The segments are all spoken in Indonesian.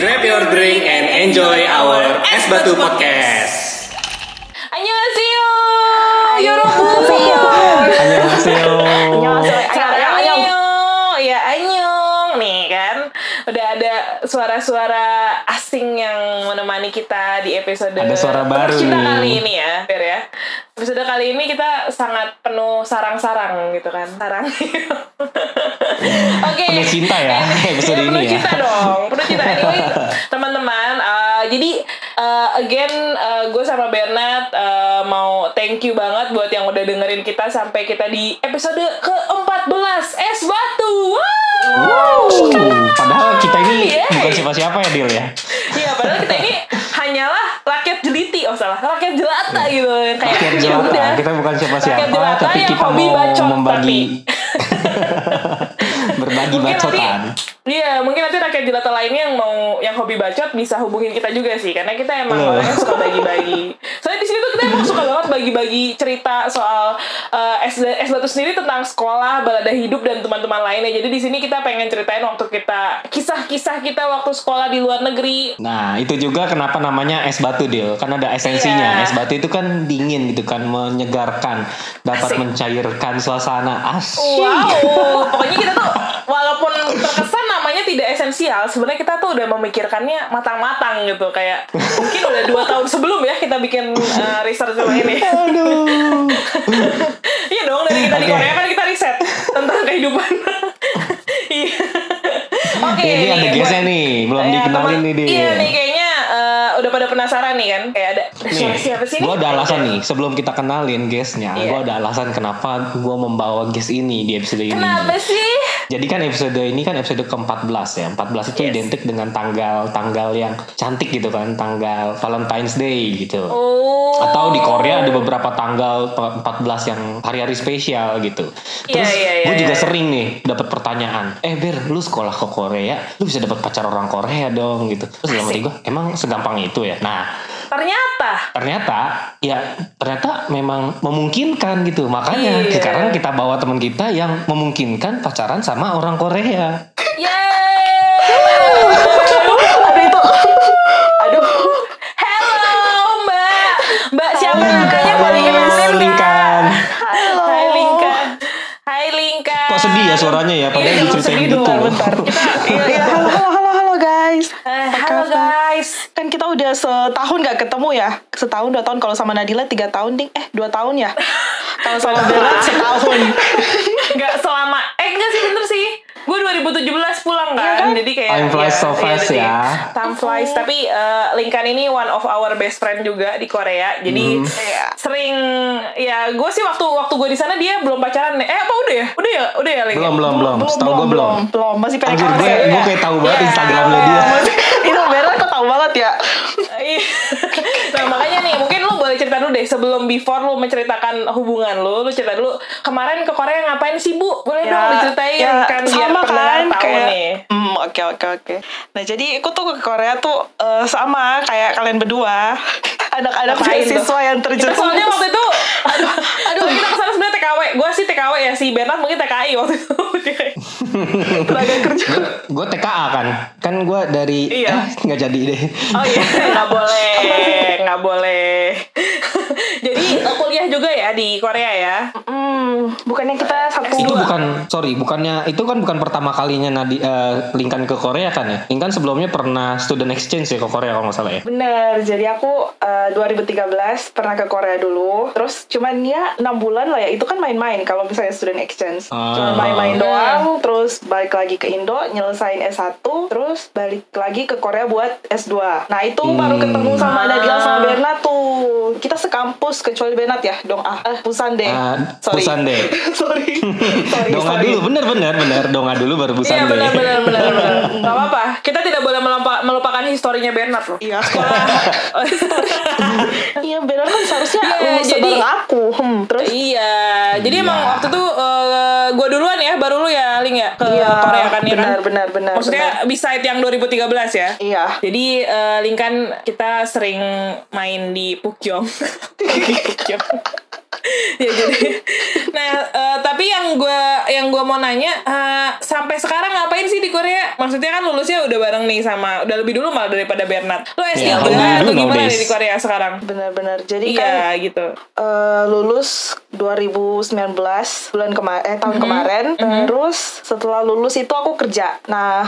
Grab your drink and enjoy our Es Batu Podcast. Ayo sih Annyeonghaseyo. ayo, Ya anyong nih kan. Udah ada suara-suara asing yang menemani kita di episode Ada suara baru. Kita kali ini ya, Ber ya. Episode kali ini kita sangat penuh sarang-sarang gitu kan. Sarang. Oke. Penuh cinta ya, episode Iya, ini penuh ya. cinta dong. Penuh cinta. Anyway, teman-teman, uh, jadi uh, again gue sama Bernard uh, mau thank you banget buat yang udah dengerin kita sampai kita di episode ke-14 Es Batu. Wow. Wow, padahal kita ini Yeay. bukan siapa-siapa ya, Dil ya. Iya, padahal kita ini hanyalah rakyat jeliti, oh salah, rakyat jelata gitu. Yang Kayak Rakyat ya jelata, udah. kita bukan Rakyat siapa-siapa, jelata tapi yang kita hobi mau bacot, membagi berbagi Mungkin bacotan. nanti, iya mungkin nanti rakyat jelata lainnya yang mau yang hobi bacot bisa hubungin kita juga sih karena kita emang orangnya suka bagi-bagi. Soalnya di sini tuh kita emang suka banget bagi-bagi cerita soal uh, S, S Batu sendiri tentang sekolah, balada hidup dan teman-teman lainnya. Jadi di sini kita pengen ceritain waktu kita kisah-kisah kita waktu sekolah di luar negeri. Nah, itu juga kenapa namanya es batu, Dil. Kan ada esensinya. Iya. Es batu itu kan dingin gitu kan, menyegarkan, dapat Asik. mencairkan suasana. Asyik. Wow, pokoknya kita tuh walaupun terkesan namanya tidak esensial, sebenarnya kita tuh udah memikirkannya matang-matang gitu kayak mungkin udah dua tahun sebelum ya kita bikin uh, research sama ini. Aduh. Iya dong dari kita di Oke. Korea kan kita riset tentang kehidupan. Iya. Oke. Ini ada nih, belum Ya, dikenalin teman- nih dia. Iya nih kayaknya udah pada penasaran nih kan kayak ada suara siapa sih? gue nih? ada alasan nih sebelum kita kenalin guestnya, Iya. gue ada alasan kenapa gue membawa guest ini di episode ini. Kenapa sih? Jadi kan episode ini kan episode ke-14 ya. 14 itu Yes. identik dengan tanggal-tanggal yang cantik gitu kan, tanggal Valentine's Day gitu. Oh. Atau di Korea ada beberapa tanggal 14 yang hari-hari spesial gitu. Iya, Terus iya, iya, gue juga iya. sering nih dapat pertanyaan, "Eh Ber, lu sekolah ke Korea, lu bisa dapat pacar orang Korea dong?" gitu. Terus dalam hati gue, "Emang segampang itu ya?" Nah, Ternyata ternyata ya ternyata memang memungkinkan gitu makanya Iya. sekarang kita bawa teman kita yang memungkinkan pacaran sama orang Korea Yeay! Aduh itu. Aduh. Hello Mbak. Mbak siapa namanya? Kenalin Linkan. Halo. Hai. Kok sedih ya suaranya ya? Padahal Iya, diceritain sedih gitu. Bentar. Kita Iya, iya. Halo, halo, halo guys. Eh, halo guys. Kan kita udah setahun gak ketemu ya. Setahun, dua tahun. Kalau sama Nadila tiga tahun, ding. Eh, dua tahun ya. Kalau sama Bella setahun. Enggak selama eh enggak sih bener sih. Gue 2017 pulang kan. Iya kan? Jadi kayak Time flies so iya, fast jadi ya. Time flies tapi eh, Linkan ini one of our best friend juga di Korea. Jadi Hmm. Iya. sering ya gue sih waktu waktu gue di sana dia belum pacaran eh apa udah ya udah ya udah ya Link? Belum, belum, belum. Setahu gue belum. Belum, masih Anjir, PDKT. gue, gue kayak tahu banget Iya. Instagramnya dia. Itu Bella kok tahu banget ya. Iya. nah makanya nih mungkin cerita dulu deh sebelum before lu menceritakan hubungan lu lu cerita dulu kemarin ke Korea ngapain sih bu? Boleh dong diceritain ya, kan biar sama kan tahu kayak nih. Hmm oke oke oke. Nah jadi aku tuh ke Korea tuh eh, sama kayak kalian berdua. Anak-anak tuh? beasiswa yang kita terjerumus soalnya waktu itu aduh aduh kita ke sana sebenarnya TKW gue sih TKW ya si Bernard mungkin TKI waktu itu. Tenaga kerja. gue TKA kan. Kan gue dari Iya. nggak jadi deh. oh iya nggak boleh nggak boleh jadi eh, kuliah juga ya di Korea ya hmm bukannya kita satu Itu bukan, sorry, bukannya itu kan bukan pertama kalinya Nadi eh, Linkan ke Korea kan ya? Linkan sebelumnya pernah student exchange ya ke Korea kalau nggak salah ya? Bener, jadi aku eh, 2013 pernah ke Korea dulu, terus cuman ya 6 bulan lah ya, itu kan main-main kalau misalnya student exchange. Ah. Cuman main-main doang, terus balik lagi ke Indo, nyelesain S1, terus balik lagi ke Korea buat S2. Nah itu baru Hmm. ketemu sama Ah. Nadila sama Bernat tuh. Kita sekampus, kecuali Bernat ya, dong ah, eh, Busan deh. Ah, sorry. Busan deh. sorry. sorry, Donga sorry. dulu, bener bener bener. Donga dulu baru busan Iya deh. benar benar benar benar. Gak apa-apa. Kita tidak boleh melupa- melupakan historinya Bernard loh. Iya, sekolah. Iya, Bernat kan seharusnya Iya, lulus jadi- bareng aku. Hmm, terus iya. Jadi Iya. emang waktu itu gue duluan ya, baru lu ya Ling ya ke Iya, Korea kan ya kan. benar, benar, benar, Maksudnya beside yang 2013 ya. Iya. Jadi eh, Ling kan kita sering main di Pukyong. ¿Qué? ¿Qué? ya jadi nah eh, tapi yang gue yang gue mau nanya eh, sampai sekarang ngapain sih di Korea maksudnya kan lulusnya udah bareng nih sama udah lebih dulu malah daripada Bernard lo S3 Ya, atau gimana nih di Korea sekarang Benar-benar. Jadi iya kan gitu eh, lulus 2019 bulan kemarin eh tahun kemarin. Terus setelah lulus itu aku kerja. Nah,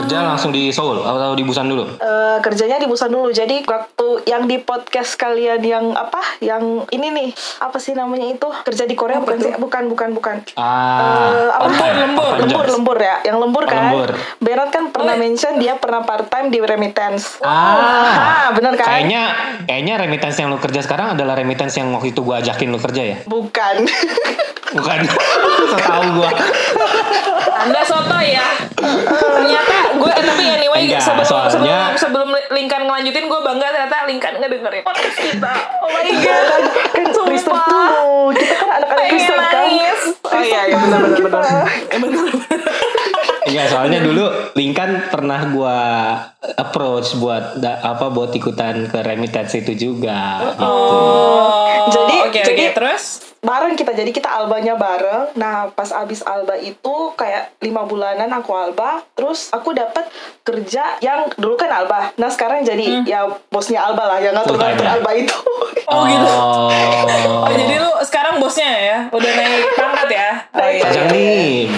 Kerja langsung di Seoul atau di Busan dulu? eh, kerjanya di Busan dulu. Jadi waktu yang di podcast kalian yang apa? Yang ini nih, apa sih namanya itu? Kerja di Korea bukan sih? Bukan, bukan, bukan. Ah, Eh, apa? Lembur, lembur, jobs. lembur ya. Yang lembur kan. lembur. Berat kan pernah Oh, mention dia pernah part time di remittance. Ah, Ah, bener kan? Kayaknya kayaknya remittance yang lu kerja sekarang adalah remittance yang waktu itu gua ajakin lu kerja ya? Bukan. Bukan. Setahu gua. anda soto ya ternyata gue eh, tapi anyway Enggak, sebelum soalnya- sebelum sebelum Linkan ngelanjutin gue bangga ternyata Linkan ngedengerin podcast kita oh my god kan Kristen sumpah tuh. Kita kan anak-anak Kristen kan. oh iya iya benar benar Kita. benar Iya, soalnya dulu Linkan pernah gua approach buat da- apa buat ikutan ke remittance itu juga. gitu. oh Jadi- oke oke jadi- terus bareng kita jadi kita albanya bareng. Nah pas abis alba itu kayak lima bulanan aku alba terus aku dapat kerja yang dulu kan alba. Nah sekarang jadi ya bosnya alba lah yang ngatur ngatur ya? alba itu. Oh, gitu. Oh, oh jadi lu sekarang bosnya ya? Udah naik pangkat ya? Oh iya. Sajang nih.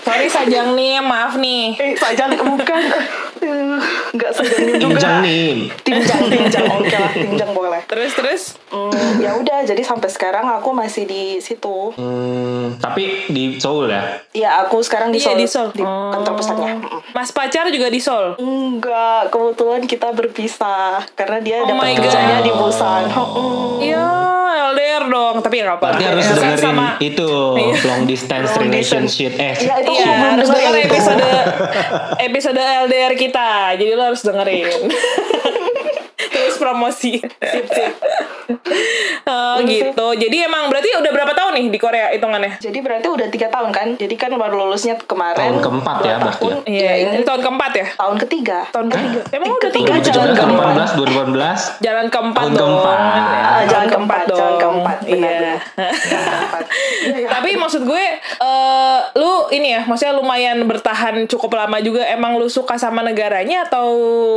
sorry sajang nih maaf nih. Eh sajang bukan nggak sajang juga. Injang nih. tinjang tinjang. Oke lah tinjang boleh. Terus terus? Hmm, ya udah jadi sampai sekarang aku masih di situ. Hmm, tapi di Seoul ya? ya aku sekarang di Iya Seoul. di Seoul. Di kantor pusatnya. Mas pacar juga di Seoul? Enggak, kebetulan kita berpisah. Karena dia Oh dapat kerjanya di Busan. Oh, Iya, LDR dong. Tapi ya nggak apa-apa. Berarti harus Ya, kan dengerin sama. itu Iya. long distance Long relationship. Eh, Iya, itu Iya, harus dengerin episode episode LDR kita. Jadi lo harus dengerin. Terus promosi. Sip, sip. Oh, gitu. Jadi emang berarti udah berapa tahun nih di Korea hitungannya? Jadi berarti udah tiga tahun kan? Jadi kan baru lulusnya kemarin. Tahun keempat ya, berarti tahun. ya? Iya, ini tahun keempat ya? Tahun ketiga. Tahun ketiga. Emang udah Ketiga tiga jalan jalan keempat. 2018, 2018. Jalan keempat Tahun keempat. Ya, Ah, tahun jalan keempat, jalan keempat, benar, Iya. Keempat. Iya, iya. Tapi maksud gue, eh lu ini ya, maksudnya lumayan bertahan cukup lama juga. Emang lu suka sama negaranya atau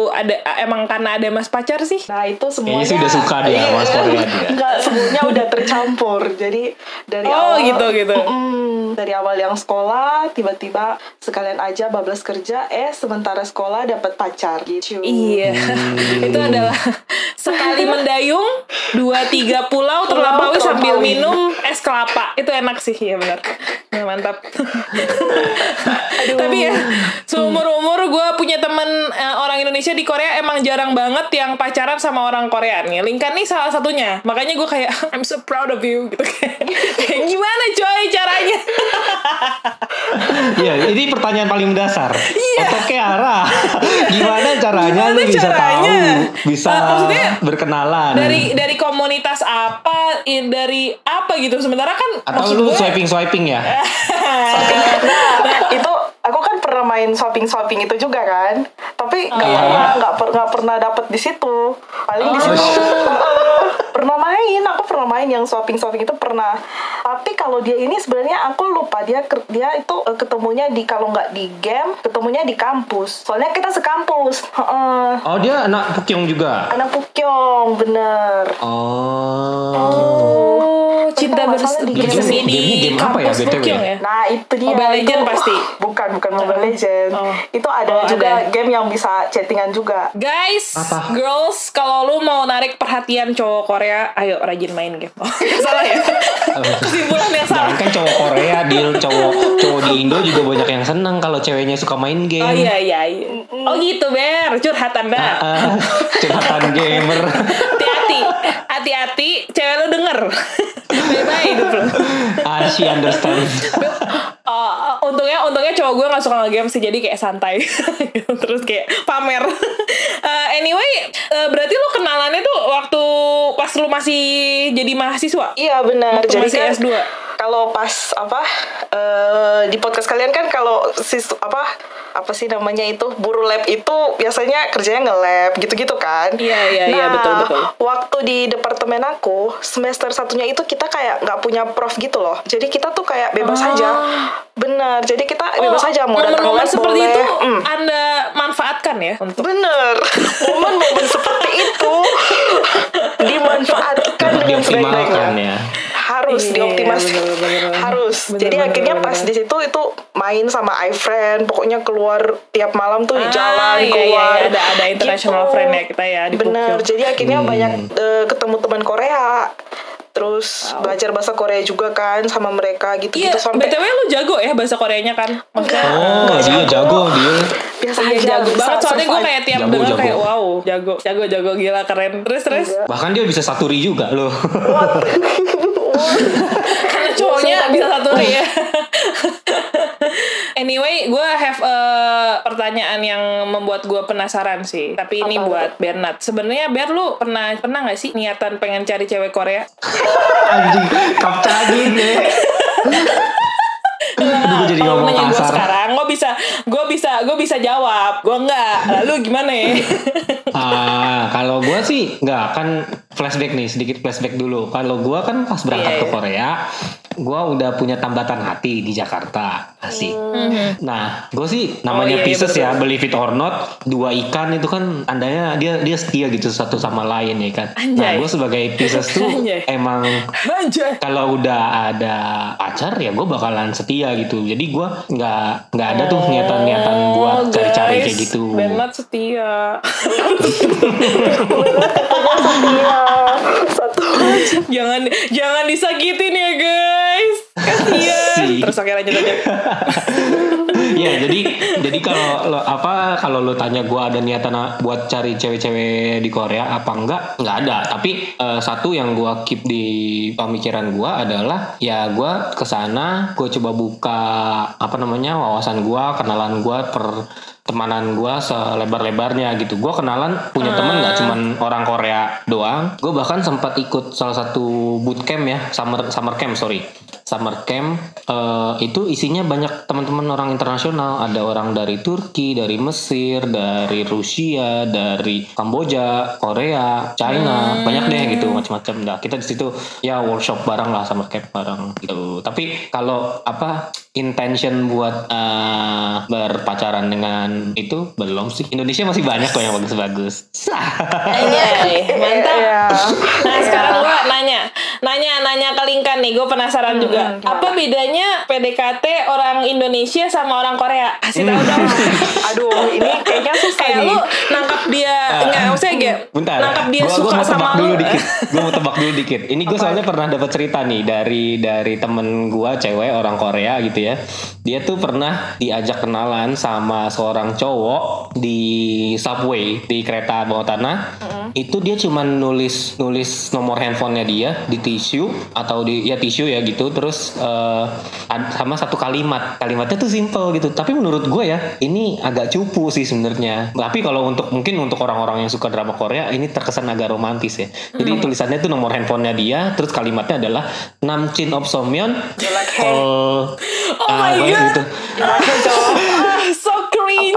ada emang karena ada mas pacar sih? Nah itu semuanya Kayaknya sih udah suka dia sama Iya, Korea dia. Enggak, semuanya udah tercampur Jadi dari Oh, awal gitu, gitu. Mm-mm. Dari awal yang sekolah Tiba-tiba sekalian aja bablas kerja Eh sementara sekolah dapat pacar gitu Iya, itu adalah sekali mendayung dua tiga pulau terlampaui sambil terlampaui. minum es kelapa. Itu enak sih, ya benar. Ya, mantap. Tapi ya, seumur umur gue punya temen eh, orang Indonesia di Korea emang jarang banget yang pacaran sama orang Korea nih. Linkan nih salah satunya. Makanya gue kayak I'm so proud of you gitu. Kayak gimana coy caranya? Iya, ini pertanyaan paling mendasar. Iya. Otaknya arah. Gimana caranya Gimana lu bisa caranya? tahu, bisa maksudnya berkenalan? dari dari komunitas apa, i- dari apa gitu. Sementara kan atau maksud lu gue- swiping swiping ya? Nah, itu aku kan pernah main shopping shopping itu juga kan, tapi nggak iya. pernah nggak per, pernah dapet di situ. Paling di Oh. situ Eh, pernah main, aku pernah main yang shopping shopping itu pernah. Tapi kalau dia ini sebenarnya aku lupa dia dia itu eh, ketemunya di kalau nggak di game, ketemunya di kampus. Soalnya kita sekampus. Heeh. Oh dia anak Pukyong juga. Anak Pukyong, bener. Oh. Oh, cinta Tapi masalah bers- di game- bersemi di gamenya game apa ya, kampus BTW? Ya? Nah itu dia Mobile itu- Legend pasti? Bukan bukan Mobile Legend Oh. Itu ada Oh, juga ada. game yang bisa chattingan juga Guys, Apa? girls, kalau lu mau narik perhatian cowok Korea, ayo rajin main game. Oh, salah ya? Kesimpulan yang salah. Jangan kan cowok Korea, deal cowok cowok di Indo juga banyak yang seneng kalau ceweknya suka main game. Oh iya iya. iya. Oh gitu Ber, curhat Anda. Ah, curhatan gamer. Hati-hati, hati-hati, cewek lu denger. Bye-bye hidup lu. Ah, she understand. Uh, untungnya untungnya cowok gue gak suka nge-game sih jadi kayak santai terus kayak pamer Uh, anyway uh, berarti lu kenalannya tuh waktu pas lu masih jadi mahasiswa Iya benar Waktu Jadi masih kan S2. Kalau pas apa eh, di podcast kalian kan kalau sis apa apa sih namanya itu buru lab itu biasanya kerjanya nge-lab gitu-gitu kan. Iya, iya, iya, Nah, betul, betul. Waktu di departemen aku semester satunya itu kita kayak nggak punya prof gitu loh. Jadi kita tuh kayak bebas Ah. aja. Bener. Jadi kita bebas Oh, aja mau datang lab seperti boleh. itu Mm. Anda manfaatkan ya untuk Bener, momen-momen seperti itu dimanfaatkan dengan sebaik-baiknya. ya. Harus Iya, dioptimasi, bener, bener, bener. harus. Bener, Jadi bener, akhirnya bener, pas bener. di situ itu main sama iFriend, pokoknya keluar tiap malam tuh Ah, jalan iya, keluar. iya, ada ada international Gitu. friend ya kita ya di Bener, Tokyo. jadi akhirnya Hmm. banyak eh, ketemu teman Korea. Terus belajar bahasa Korea juga kan sama mereka Iya, gitu-gitu sampai btw lu jago ya bahasa Koreanya kan? Maksudnya Oh, Nggak dia jago dia. biasa Iya aja jago bisa banget soalnya gue kayak tiap Jago, denger jago. kayak wow jago jago jago gila keren terus terus Bahkan dia bisa saturi juga loh. karena cowoknya bisa satu nih ya anyway gue have a pertanyaan yang membuat gue penasaran sih tapi ini Apa? buat Bernard sebenarnya Ber lu pernah pernah nggak sih niatan pengen cari cewek Korea Anjing, kapcagin deh. Gue jadi ngomong nanya gue kasar. sekarang gue bisa gue bisa gue bisa jawab gue enggak lalu gimana ya Ah, kalau gue sih nggak kan flashback nih sedikit flashback dulu. Kalau gue kan pas berangkat Iya, ke iya. Korea, gue udah punya tambatan hati di Jakarta, asik. Nah, gue sih namanya Oh, iya, iya, Pisces betul. ya, believe it or not, dua ikan itu kan tandanya dia dia setia gitu satu sama lain ya kan. Nah, Anjay. gue sebagai Pisces tuh Anjay. emang kalau udah ada pacar ya gue bakalan setia gitu. Jadi gue nggak nggak ada tuh niatan-niatan buat Oh, cari-cari guys, kayak gitu. Bernard setia Iya, satu jangan jangan disakitin ya guys kasihan Sih. terus oke lanjut aja Iya, jadi jadi kalau lo apa kalau lo tanya gue ada niatan buat cari cewek-cewek di Korea apa enggak? Enggak ada. Tapi eh, satu yang gue keep di pemikiran gue adalah ya gue ke sana gue coba buka apa namanya wawasan gue, kenalan gue per temanan gue selebar-lebarnya gitu. Gue kenalan punya temen nggak cuman orang Korea doang. Gue bahkan sempat ikut salah satu bootcamp ya, summer summer camp sorry summer camp eh, itu isinya banyak teman-teman orang internasional. Ada orang dari Turki dari Mesir dari Rusia dari Kamboja Korea China. Banyak deh gitu macam-macam. Nah kita di situ ya workshop bareng lah summer camp bareng gitu. Tapi kalau apa intention buat eh, berpacaran dengan itu belum sih. Indonesia masih banyak kok yang bagus-bagus. Anjay, mantap. Iya. Nah sekarang gue nanya, nanya, nanya ke Linkan nih. Gue penasaran juga. Apa bedanya PDKT orang Indonesia sama orang Korea? Kasih tahu dong. Aduh, ini kayaknya susah Kayak nih. lu nangkap dia, enggak maksudnya kayak Bentar, nangkap dia gua, suka gua mau sama tebak lu. dulu dikit. Gue mau tebak dulu dikit. Ini gue soalnya pernah dapat cerita nih dari dari temen gue cewek orang Korea gitu ya. Dia tuh pernah diajak kenalan sama seorang cowok di subway di kereta bawah tanah. Itu dia cuman nulis nulis nomor handphonenya dia di tisu atau di ya tisu ya gitu. Terus eh, ad- sama satu kalimat. Kalimatnya tuh simple gitu. Tapi menurut gue ya ini agak cupu sih sebenarnya. Tapi kalau untuk mungkin untuk orang-orang yang suka drama Korea ini terkesan agak romantis ya. Jadi tulisannya tuh nomor handphonenya dia, terus kalimatnya adalah Namchin Opsomyeon call Oh my pokoknya God. gitu. Ah, so cringe.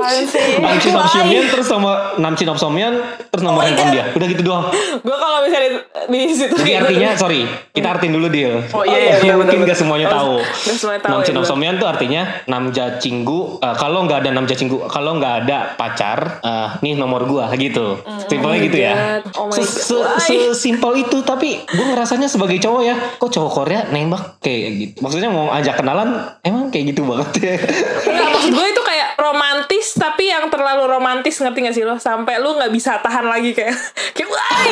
Why? Opsomyeon terus nomor Namchin Opsomyeon terus nomor Oh dia. Udah gitu doang. Gue kalau misalnya di, di situ Jadi artinya gitu. sorry, kita artiin dulu deal. Oh, iya, iya, Mungkin- benar, mungkin gak semuanya Oh, tahu. nggak semuanya tahu, Namchin ya, benar. Opsomyeon tuh artinya Namja Cinggu. eh, kalau nggak ada Namja Cinggu, kalau nggak ada pacar, eh, nih nomor gua gitu. Simpelnya my gitu ya. God. Oh my Se-? Sesimpel itu, tapi gue ngerasanya sebagai cowok ya, kok cowok Korea nembak kayak gitu. Maksudnya mau ajak kenalan, emang kayak gitu banget ya. Enggak, maksud gue itu kayak romantis tapi yang terlalu romantis ngerti gak sih lo? Sampai lu nggak bisa tahan lagi kayak kayak why?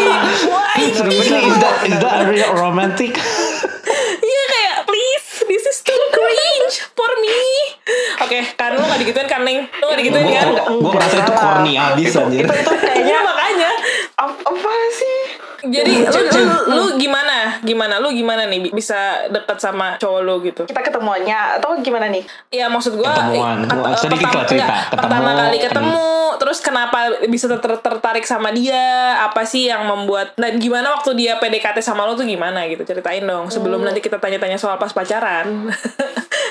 Why is that, is that real romantic? iya kayak please this is too cringe for me. Oke kan lu nggak digituin kan Ning? Lu nggak digituin kan? gue ngerasa itu corny abis anjir. Itu, itu Iya kayaknya makanya. Ap- apa sih? Jadi lu, lu, lu gimana? Gimana? Lu gimana nih bi- bisa deket sama cowok lu gitu? kita ketemuannya atau gimana nih Iya maksud gua Ketemuan. sedikit pertama, lah cerita. enggak, Ketemu, pertama kali ketemu terus kenapa bisa ter- tertarik sama dia apa sih yang membuat dan gimana waktu dia PDKT sama lo tuh gimana gitu ceritain dong sebelum nanti kita tanya-tanya soal pas pacaran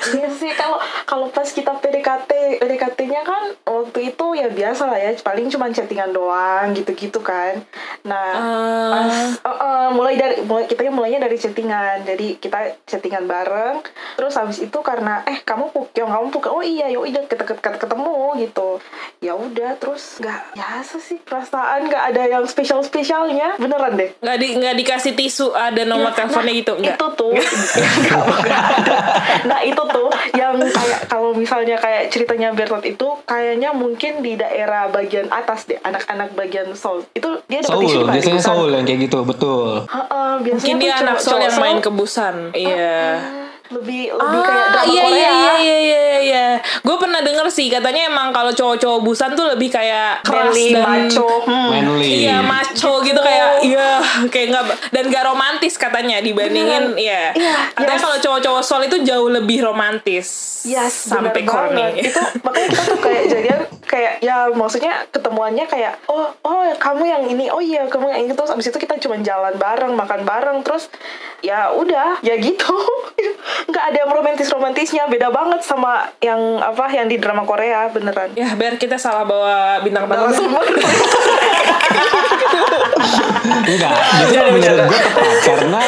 Iya sih kalau kalau pas kita PDKT PDKT-nya kan waktu itu ya biasa lah ya paling cuma chattingan doang gitu-gitu kan. Nah Ah. Eh, eh, mulai dari mulai kita mulainya dari chattingan. Jadi kita chattingan bareng. Terus habis itu karena eh kamu pukyong kamu pukyong oh iya yuk iya kita ketemu gitu. Ya udah terus nggak biasa sih perasaan nggak ada yang spesial spesialnya beneran deh. Nggak di nggak dikasih tisu ada nomor teleponnya gitu? Enggak itu tuh. Nggak, nggak ada. nah itu tuh yang kayak kalau misalnya kayak ceritanya Bertot itu kayaknya mungkin di daerah bagian atas deh anak-anak bagian Seoul. Itu dia dapat tisu kan, biasanya yang kayak gitu, betul. Heeh, biasanya mungkin dia anak cowok- soal yang main kebusan iya lebih lebih kayak drama iya, Korea iya iya iya iya iya. Gue pernah denger sih katanya emang kalau cowok-cowok busan tuh lebih kayak keras Manly, dan macho hmm. Manly. Iya maco gitu kayak iya kayak nggak dan gak romantis katanya dibandingin ya. Iya, Katanya yes. kalau cowok-cowok soal itu jauh lebih romantis. Yes, sampai banget. corny. Itu makanya kita kayak ya maksudnya ketemuannya kayak oh oh kamu yang ini oh iya kamu yang ini terus abis itu kita cuma jalan bareng makan bareng terus ya udah ya gitu nggak ada yang romantis romantisnya beda banget sama yang apa yang di drama Korea beneran. Ya biar kita salah bawa bintang tamu. Enggak, justru menurut gue tepat karena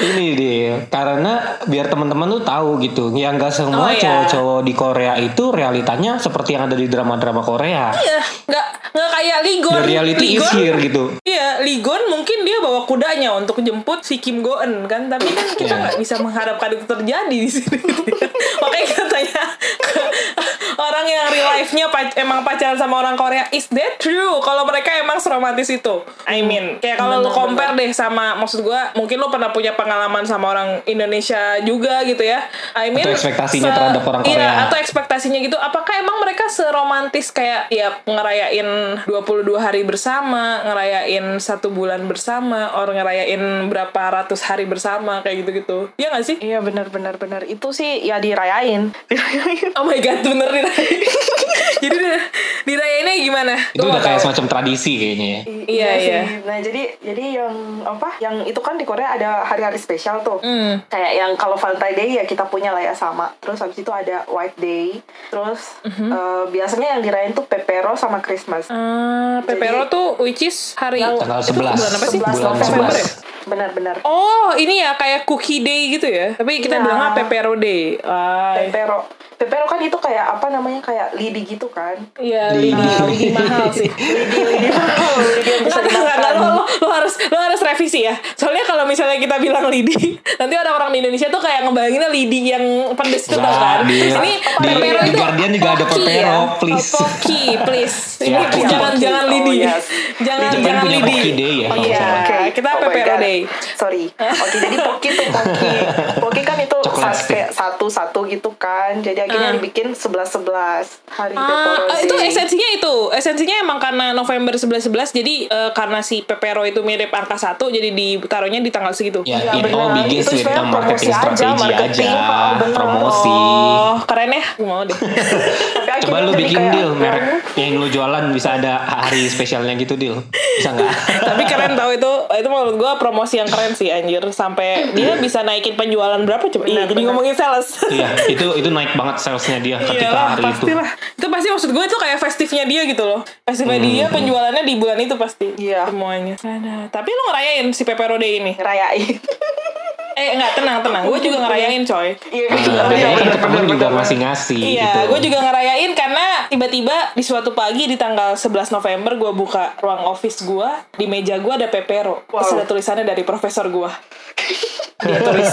ini deh, karena biar teman-teman tuh tahu gitu, ya nggak semua Oh, iya. cowok-cowok di Korea itu realitanya seperti yang ada di drama-drama Korea. Iya, nggak nggak kayak Ligon. The reality is Ligon- here gitu. Iya, Ligon mungkin dia bawa kudanya untuk jemput si Kim Go Eun kan, tapi kan kita Iya. nggak bisa mengharapkan itu terjadi di sini. Makanya kita tanya ke orang yang real life-nya pac- emang pacaran sama orang Korea, is that true? Kalau mereka emang seromantis itu, I mean, kayak kalau lu compare deh sama, maksud gua, mungkin lu pernah punya pengalaman sama orang Indonesia juga gitu ya. I mean, Atau ekspektasinya terhadap orang Iya, Korea. atau ekspektasinya gitu. Apakah emang mereka seromantis kayak ya ngerayain 22 hari bersama, ngerayain satu bulan bersama, or ngerayain berapa ratus hari bersama kayak gitu-gitu. Iya gak sih? Iya benar benar benar itu sih ya dirayain dirayain. Oh my god, bener dirayain. Jadi di- dirayainnya gimana? Itu Gua udah kayak semacam tradisi kayaknya ya. Iya, iya. sih. Nah jadi jadi yang apa? Yang itu kan di Korea ada hari-hari spesial tuh. Hmm. Kayak yang kalau Valentine Day ya kita punya lah ya sama. Terus habis itu ada White Day. Terus Mhm. eh, biasanya yang dirayain tuh Pepero sama Christmas. Ah, Pepero tuh which is hari Tanggal itu 11. bulan apa sih? 11 Bulan November 11. ya? Benar-benar. Oh, ini ya kayak cookie day gitu ya. Tapi kita Iya. bilangnya Pepero day. Ah, Pepero. Pepero kan itu kayak apa namanya kayak lidi gitu kan. Iya, Lidi. lidi, lidi mahal sih. Lidi lidi mahal, lidi yang bisa Nggak, nggak, nggak, dimakan. lo, lo, lo harus lo harus revisi ya. Soalnya kalau misalnya kita bilang lidi, nanti orang-orang di Indonesia tuh kayak ngebayanginnya lidi yang pedes itu tau Nggak, kan. di- Ini di- pepero di itu Guardian juga ada pocky pepero, ya. please. Oh, pocky, please. Ini Ya, please, jangan jangan Oh, lidi. yes. Jangan jangan lidi. Ya, Iya, nggak salah. kita Oh my pepero God. day. Sorry. Oke, jadi Pocky tuh Pocky. Pocky kan itu kayak satu-satu gitu kan. Jadi akhirnya Ah. dibikin sebelas-sebelas hari Ah, Pepero eh, itu esensinya itu. Esensinya emang karena November 11-11 jadi eh, karena si Pepero itu mirip angka satu jadi ditaruhnya di tanggal segitu. Ya, Iya, it all begins Itu with a marketing promosi aja, strategy marketing. aja, Oh, bener. promosi. Oh, keren ya. Gue mau deh. Tapi Coba lu bikin kayak- deal merek yang lu jualan bisa ada hari spesialnya gitu deal. Bisa nggak? Tapi keren tau itu itu menurut gue promosi yang keren sih anjir sampai dia bisa naikin penjualan berapa coba? Iya, jadi ngomongin sales. iya, itu itu naik banget salesnya dia ketika Iyalah, hari itu. pastilah. Itu pasti maksud gue itu kayak festifnya dia gitu loh. Festifnya dia penjualannya di bulan itu pasti. Iya. Semuanya. Ada. Tapi lu ngerayain si Pepero Day ini? ngerayain. Eh enggak, tenang, tenang. Gue juga ngerayain coy. Iya, iya, biasanya iya, bener, juga bener. ngasih-ngasih Iya, gitu. gue juga ngerayain karena tiba-tiba di suatu pagi di tanggal 11 November gue buka ruang office gue di meja gue ada pepero. Terus Wow. ada tulisannya dari profesor gue. Dia tulis,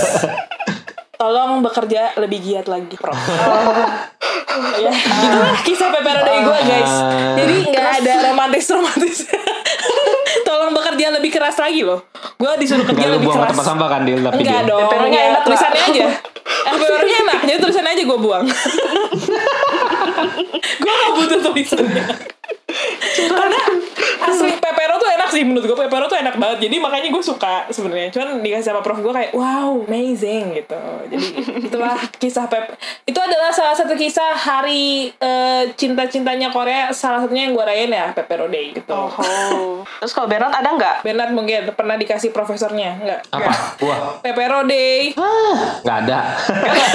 tolong bekerja lebih giat lagi, Prof. ya, itulah kisah pepero dari gue guys. Jadi nggak ada romantis romantis. Tolong bekerja lebih keras lagi loh. Gue disuruh kerja lu lebih buang ke keras. tempat sampah kan deal tapi Enggak dia. dong. Peperonya ya, enak, tulisannya aja. Peperonya enak. Jadi tulisannya aja gue buang. gue gak butuh tulisannya. Karena asli pepero tuh enak sih menurut gue pepero tuh enak banget. Jadi makanya gue suka sebenarnya. Cuman dikasih sama prof gue kayak wow amazing gitu. Jadi itulah kisah pep itu adalah salah satu kisah hari eh, cinta-cintanya Korea salah satunya yang gue rayain ya pepero day gitu. Oh. Terus kalau Bernard ada nggak? Bernard mungkin pernah dikasih profesornya nggak? Apa? Wah, pepero day. Nggak ada.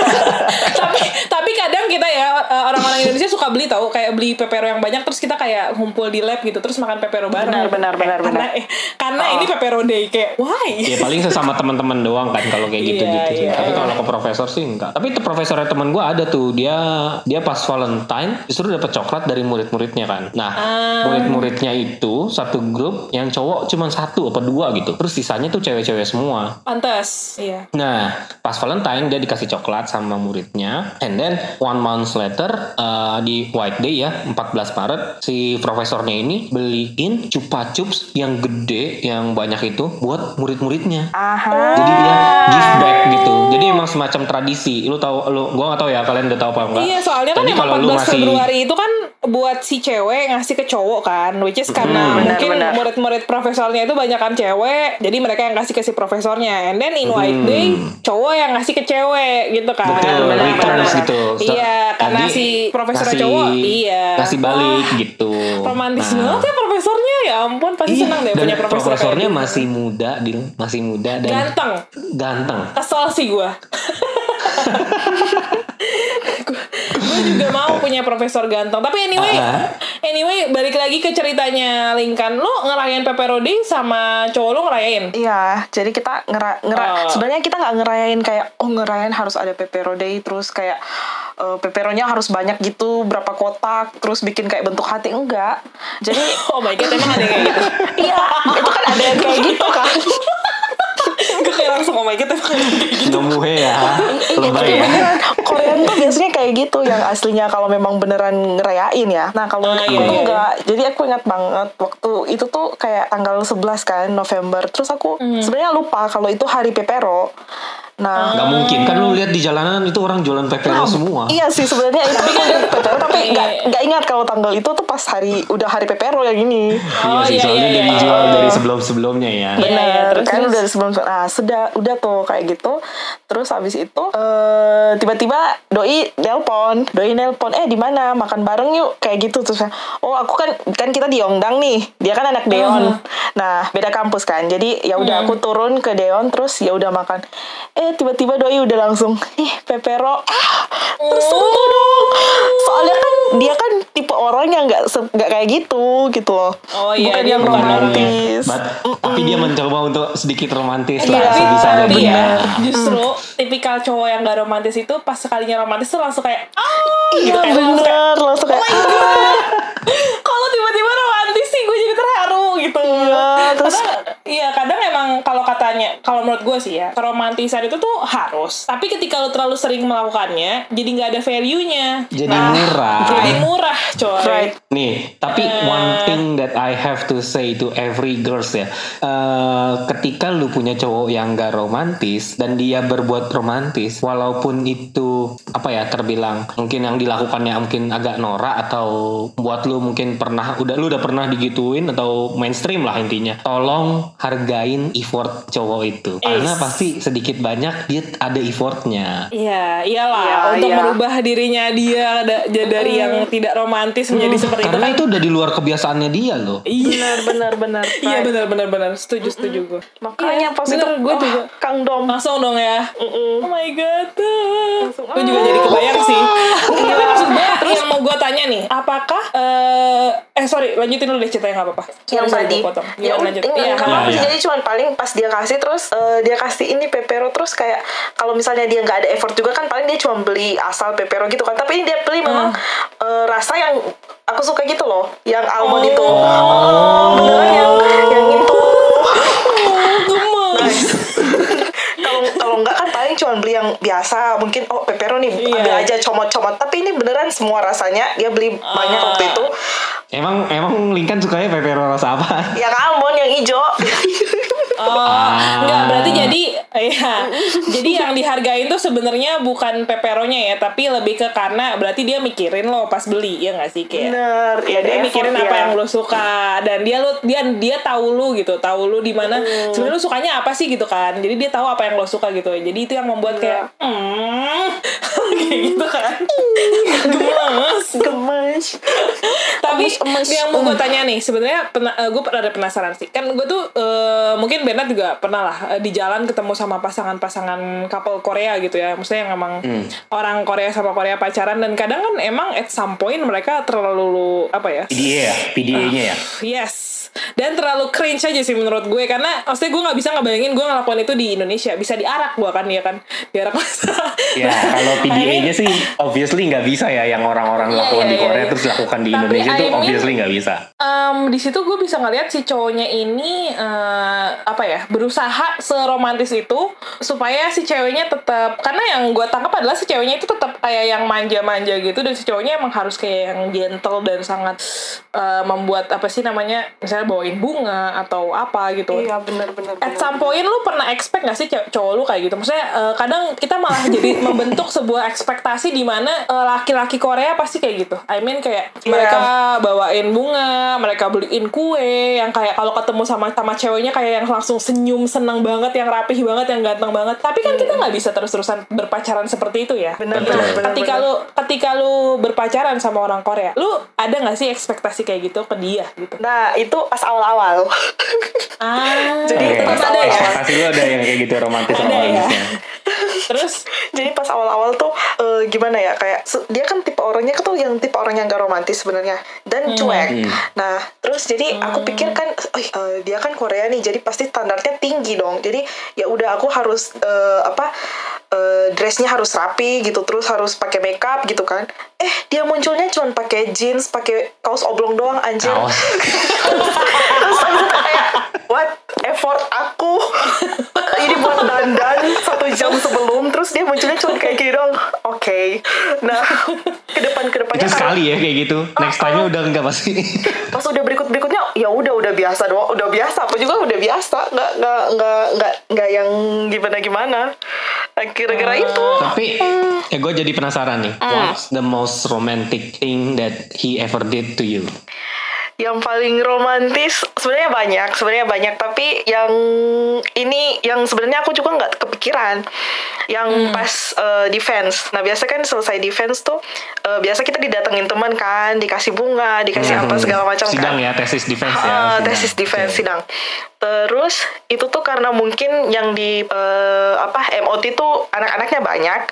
tapi tapi kadang kita ya eh, orang-orang Indonesia suka beli tahu kayak beli pepero yang banyak terus kita kayak ngumpul di lab gitu terus makan pepero bareng Benar, gitu. benar, benar, karena benar. eh, karena ini pepero day kayak why ya paling sesama teman-teman doang kan kalau kayak gitu-gitu Iya, sih. iya. Tapi kalau ke profesor sih enggak. Tapi itu profesornya teman gue ada tuh. Dia dia pas Valentine justru dapat coklat dari murid-muridnya kan. Nah, Ah. murid-muridnya itu satu grup yang cowok cuma satu apa dua gitu. Terus sisanya tuh cewek-cewek semua. pantas iya Nah, pas Valentine dia dikasih coklat sama muridnya. And then one month later uh, di White Day ya, 14 Maret si profesornya ini beliin chupa chups yang gede yang banyak itu buat murid-muridnya. Aha. Jadi dia give back gitu. Jadi emang semacam tradisi. Lu tahu lu gua nggak tahu ya kalian udah tahu apa enggak. Iya soalnya kan yang kalau lu 14 ngasih Februari itu buat si cewek ngasih ke cowok kan which is karena Hmm, benar, mungkin benar. murid-murid profesornya itu banyak kan cewek jadi mereka yang kasih ke si profesornya and then in white Hmm. day cowok yang ngasih ke cewek gitu kan betul returns gitu. Iya, karena si profesornya ngasih- cowok, iya. Ngasih balik Wah, gitu. romantis Nah. banget ya profesornya ya ampun pasti Iya, senang deh dan punya profesor kayak profesornya gitu. masih muda, Dil. Masih muda dan ganteng ganteng. kesel sih gue gue juga mau punya profesor ganteng tapi anyway Ah. anyway balik lagi ke ceritanya Linkan lu ngerayain Pepperoni sama cowok lu ngerayain Iya, jadi kita ngera, ngera Oh. sebenarnya kita nggak ngerayain kayak oh ngerayain harus ada pepero day terus kayak eh, peperonya harus banyak gitu berapa kotak terus bikin kayak bentuk hati enggak. Jadi oh my god emang ada yang kayak gitu iya, itu kan ada yang kayak gitu kan. gue kayak langsung oh my god emang gitu Nomuhe ya. Iya, Lebay ya. beneran Korean tuh biasanya kayak gitu yang aslinya kalau memang beneran ngerayain ya. Nah kalau aku iya, tuh iya. enggak. Jadi aku ingat banget waktu itu tuh kayak tanggal 11 kan November. Terus aku Hmm. sebenarnya lupa kalau itu hari pepero. Nah, Nggak mungkin kan lu lihat di jalanan itu orang jualan pepero semua. Iya sih sebenarnya itu kan pepero tapi Iya. nggak nggak ingat kalau tanggal itu tuh pas hari udah hari pepero yang ini. Oh, iya sih, iya, soalnya iya, iya. dijual dari sebelum-sebelumnya ya. Iya, Bener iya, terus, kan terus. udah sebelum ah sudah udah tuh kayak gitu. Terus habis itu eh tiba-tiba doi nelpon, doi nelpon eh di mana makan bareng yuk kayak gitu terus oh aku kan kan kita di Yongdang nih dia kan anak Deon. Uh-huh. Nah beda kampus kan jadi ya udah Hmm. aku turun ke Deon terus ya udah makan. Eh tiba-tiba doi udah langsung ih pepero ah tersentuh dong. Soalnya kan dia kan tipe orang yang nggak nggak kayak gitu gitu loh. Oh, iya, bukan dia yang bukan romantis. But- tapi dia mencoba untuk sedikit romantis Iya, lah sebisanya tapi dia. ya, justru tipikal cowok yang gak romantis itu pas sekalinya romantis tuh langsung kayak ah Iya gitu kayak, bener langsung kayak ah, kalau tiba-tiba romantis sih gue jadi terharu gitu Iya, terus- kadang, iya kadang emang kalau katanya kalau menurut gue sih ya keromantisan itu tuh harus tapi ketika lu terlalu sering melakukannya jadi nggak ada value nya Jadi murah. jadi murah coy Right. Nih, tapi Eh. one thing that I have to say to every girls ya, eh, ketika lu punya cowok yang gak romantis dan dia berbuat romantis, walaupun itu apa ya terbilang mungkin yang dilakukannya mungkin agak norak atau buat lu mungkin pernah udah lu udah pernah digituin atau mainstream lah intinya, tolong hargain effort cowok itu, karena Is. pasti sedikit banyak dia ada effortnya. Iya, iyalah Iya, untuk iya. merubah dirinya dia dari yang tidak romantis menjadi seperti itu Karena kan. itu udah di luar kebiasaannya dia loh. bener bener bener Iya right. benar benar benar setuju setuju gue. makanya pas bener, itu gue oh, juga Kang Dom langsung dong ya. Mm-mm. Oh my god. Langsung, Gue juga ah. jadi kebayang sih. Tapi maksud gue yang mau gue tanya nih, apakah eh eh sorry lanjutin dulu deh ceritanya nggak apa-apa. yang Sorry, sorry, tadi gua potong. ya udah lanjut? Iya, apa-apa sih. iya. jadi cuman paling pas dia kasih terus eh, dia kasih ini pepero terus kayak kalau misalnya dia nggak ada effort juga kan paling dia cuma beli asal pepero gitu kan tapi ini dia beli memang eh, rasa yang aku suka gitu loh yang almond Oh. itu oh, beneran yang yang itu Oh, gemes. kalau kalau enggak kan paling cuma beli yang biasa mungkin oh pepero nih Iya. ambil aja comot-comot tapi ini beneran semua rasanya dia beli banyak Ah. waktu itu Emang emang Lincoln sukanya pepero rasa apa? yang almond yang hijau Oh, enggak berarti jadi ya. jadi yang dihargain tuh sebenarnya bukan peperonya ya, tapi lebih ke karena berarti dia mikirin lo pas beli ya nggak sih kayak. Bener, ya dia mikirin effort apa ya. yang lo suka dan dia lo dia dia tahu lu gitu, tahu lu di mana sebenarnya lu sukanya apa sih gitu kan. Jadi dia tahu apa yang lo suka gitu. Jadi itu yang membuat kayak hmm kayak gitu kan. Gemes. gemes Tapi yang mau gue tanya nih, sebenarnya gue pernah ada penasaran sih. Kan gue tuh eh, mungkin Bernard juga pernah lah eh, di jalan ketemu sama pasangan-pasangan couple Korea gitu ya. Maksudnya yang emang orang Korea sama Korea pacaran dan kadang kan emang at some point mereka terlalu apa ya? PDA ya, PDA-nya ya. Yes. Dan terlalu cringe aja sih menurut gue karena maksudnya gue nggak bisa ngebayangin gue ngelakuin itu di Indonesia bisa diarak gue kan ya kan diarak Ya, kalau PDA-nya sih obviously nggak bisa ya yang orang-orang Iya, lakukan iya, di iya, Korea iya. terus lakukan di Tapi Indonesia I tuh mean- obviously nggak bisa. Em, di situ gue bisa ngeliat si cowoknya ini eh, apa ya berusaha seromantis itu supaya si ceweknya tetap karena yang gue tangkap adalah si ceweknya itu tetap kayak yang manja-manja gitu dan si cowoknya emang harus kayak yang gentle dan sangat eh, membuat apa sih namanya misalnya bawain bunga atau apa gitu. iya bener bener At bener. some point lu pernah expect gak sih cow- cowok lu kayak gitu? Maksudnya eh, kadang kita malah jadi membentuk sebuah ekspektasi di mana eh, laki-laki Korea pasti kayak gitu. I mean kayak Iya. mereka bawain bunga, mereka beliin kue yang kayak kalau ketemu sama sama ceweknya kayak yang langsung senyum senang banget, yang rapih banget, yang ganteng banget. Tapi kan kita nggak bisa terus-terusan berpacaran seperti itu ya. bener Betul. bener bener ketika bener. lu ketika lu berpacaran sama orang Korea, lu ada nggak sih ekspektasi kayak gitu ke dia gitu? nah itu pas awal-awal. Ah, Jadi itu tetap ada ya. ekspektasi lu ada yang kayak gitu romantis Ada ya. Terus? Jadi pas awal-awal tuh eh, gimana ya kayak dia kan tipe orangnya tuh yang tipe orang yang gak romantis sebenarnya dan cuek. Nah terus jadi aku pikir kan "Oh, eh, dia kan Korea nih jadi pasti standarnya tinggi dong. Jadi ya udah aku harus eh, apa eh, dressnya harus rapi gitu terus harus pakai makeup gitu kan. Eh dia munculnya cuma pakai jeans pakai kaos oblong doang anjir. Kaos. terus itu kayak what? Effort aku? Ini buat dandan satu jam sebelum terus dia munculnya cuma kayak gini doang. Oke. Nah ke depan ke depannya Itu sekali ya kayak gitu. Next time-nya udah enggak pasti. pas udah berikut berikutnya ya udah udah biasa doang udah biasa. Aku juga udah biasa nggak nggak nggak nggak nggak yang gimana gimana kira-kira itu Tapi ya gue jadi penasaran nih. What's the most romantic thing that he ever did to you? Yang paling romantis sebenarnya banyak sebenarnya banyak tapi yang ini yang sebenarnya aku juga nggak kepikiran yang pas eh, defense nah biasa kan selesai defense tuh eh, biasa kita didatengin teman kan dikasih bunga dikasih apa segala macam Sidang kan ya, tesis defense ya. Sidang. tesis defense Oke. sidang. Terus itu tuh karena mungkin yang di eh, apa MOT tuh anak-anaknya banyak.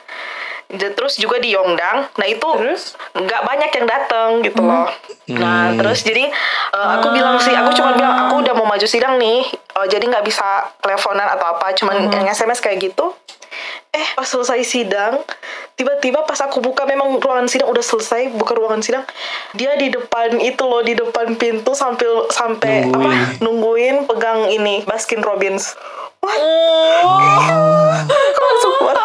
Terus juga di Yongdang. Nah itu Terus? nggak banyak yang datang gitu loh. Nah terus jadi eh, aku bilang sih, aku cuma bilang aku udah mau maju sidang nih. Eh, jadi nggak bisa teleponan atau apa, cuman yang SMS kayak gitu. Eh pas selesai sidang, tiba-tiba pas aku buka memang ruangan sidang udah selesai, buka ruangan sidang, dia di depan itu loh di depan pintu sambil sampai Nungguin. apa nungguin pegang ini Baskin Robbins. Wah, langsung what?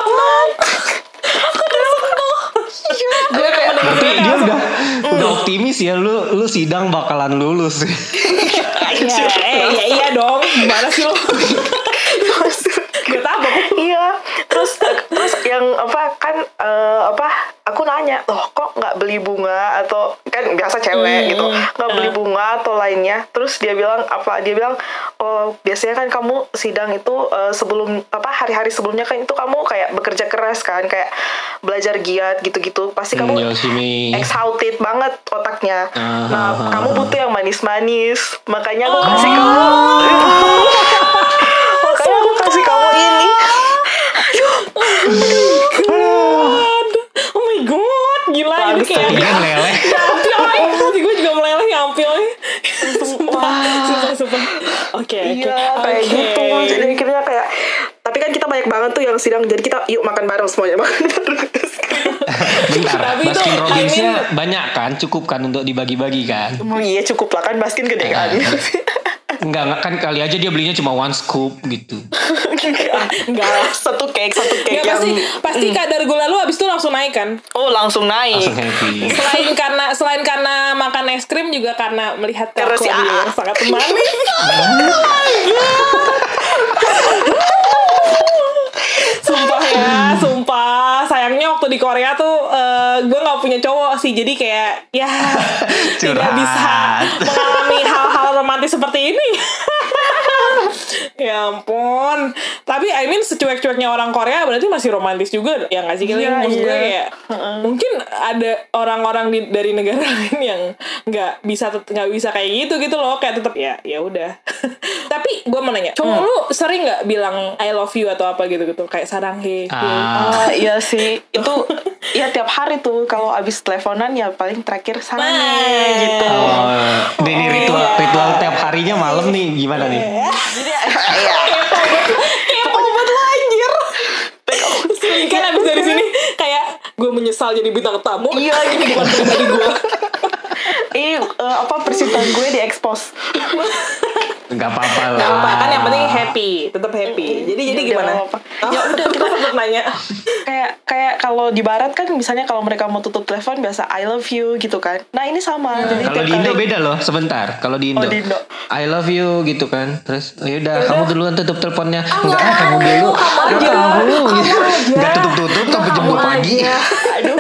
Gue kayak Berarti dia udah udah optimis ya lu lu sidang bakalan lulus. Iya, iya, iya dong. Gimana sih lo? gue tabok. iya. Terus terus yang apa kan eh, apa aku nanya loh kok nggak beli bunga? Atau kan biasa cewek gitu nggak beli bunga atau lainnya. Terus dia bilang apa dia bilang oh biasanya kan kamu sidang itu eh, sebelum apa hari-hari sebelumnya kan itu kamu kayak bekerja keras kan kayak belajar giat gitu-gitu. Pasti Hmm, kamu Yoshimi. exhausted banget otaknya. Ah, nah ah, kamu butuh yang manis-manis. Makanya aku kasih kamu kamu ini God. Oh my god, gila ini kayak kan meleleh. nyampil. Hati gue juga meleleh nyampil nih. Sumpah, sumpah, sumpah. Oke, oke. Iya kayak Oke. gitu Jadi akhirnya kayak Tapi kan kita banyak banget tuh yang sidang Jadi kita yuk makan bareng semuanya Makan bareng Bentar, Tapi itu, Baskin I Robbinsnya mean- banyak kan, cukup kan untuk dibagi-bagi kan? Oh, Iya cukup lah kan Baskin gede kan Enggak, enggak kan kali aja dia belinya cuma one scoop gitu. enggak enggak satu cake, satu cake enggak, yang... pasti pasti mm. kadar gula lu habis itu langsung naik kan? Oh, langsung naik. Langsung selain karena selain karena makan es krim juga karena melihat karena si yang sangat manis. sumpah ya, sumpah. Sayangnya waktu di Korea tuh eh, uh, gue nggak punya cowok sih, jadi kayak ya tidak bisa ampun tapi I mean secuek-cueknya orang Korea berarti masih romantis juga ya nggak sih? Iya, maksud gue iya. kayak mungkin ada orang-orang di- dari negara lain yang nggak bisa nggak bisa kayak gitu gitu loh kayak tetap ya ya udah tapi gue mau nanya cowok lu sering nggak bilang I love you atau apa gitu gitu kayak saranghe Ah. Ah, iya sih itu ya tiap hari tuh kalau abis teleponan ya paling terakhir sana Nah. gitu Oh, ini, ini ritual iya. ritual tiap harinya malam nih gimana nih? jadi ya kepo banget lo anjir. Kan abis dari sini. Kayak gue menyesal jadi bintang tamu. Iya, ini bukan pribadi gue ini eh, apa percintaan gue diekspos Gak apa-apa lah. Gak apa kan yang penting happy tetap happy jadi jadi Ya udah, gimana nggak. Oh, ya udah kita tetap nanya kayak kayak kalau di barat kan misalnya kalau mereka mau tutup telepon biasa I love you gitu kan nah ini sama jadi Kalau di Indo kali- beda loh, sebentar. Kalau di Indo, Oh, di Indo. I love you gitu kan. Terus oh yaudah, kamu duluan tutup teleponnya. Enggak, nggak ah, kamu dulu. kamu gitu. aja. Enggak tutup-tutup sampai jam 2 pagi. aduh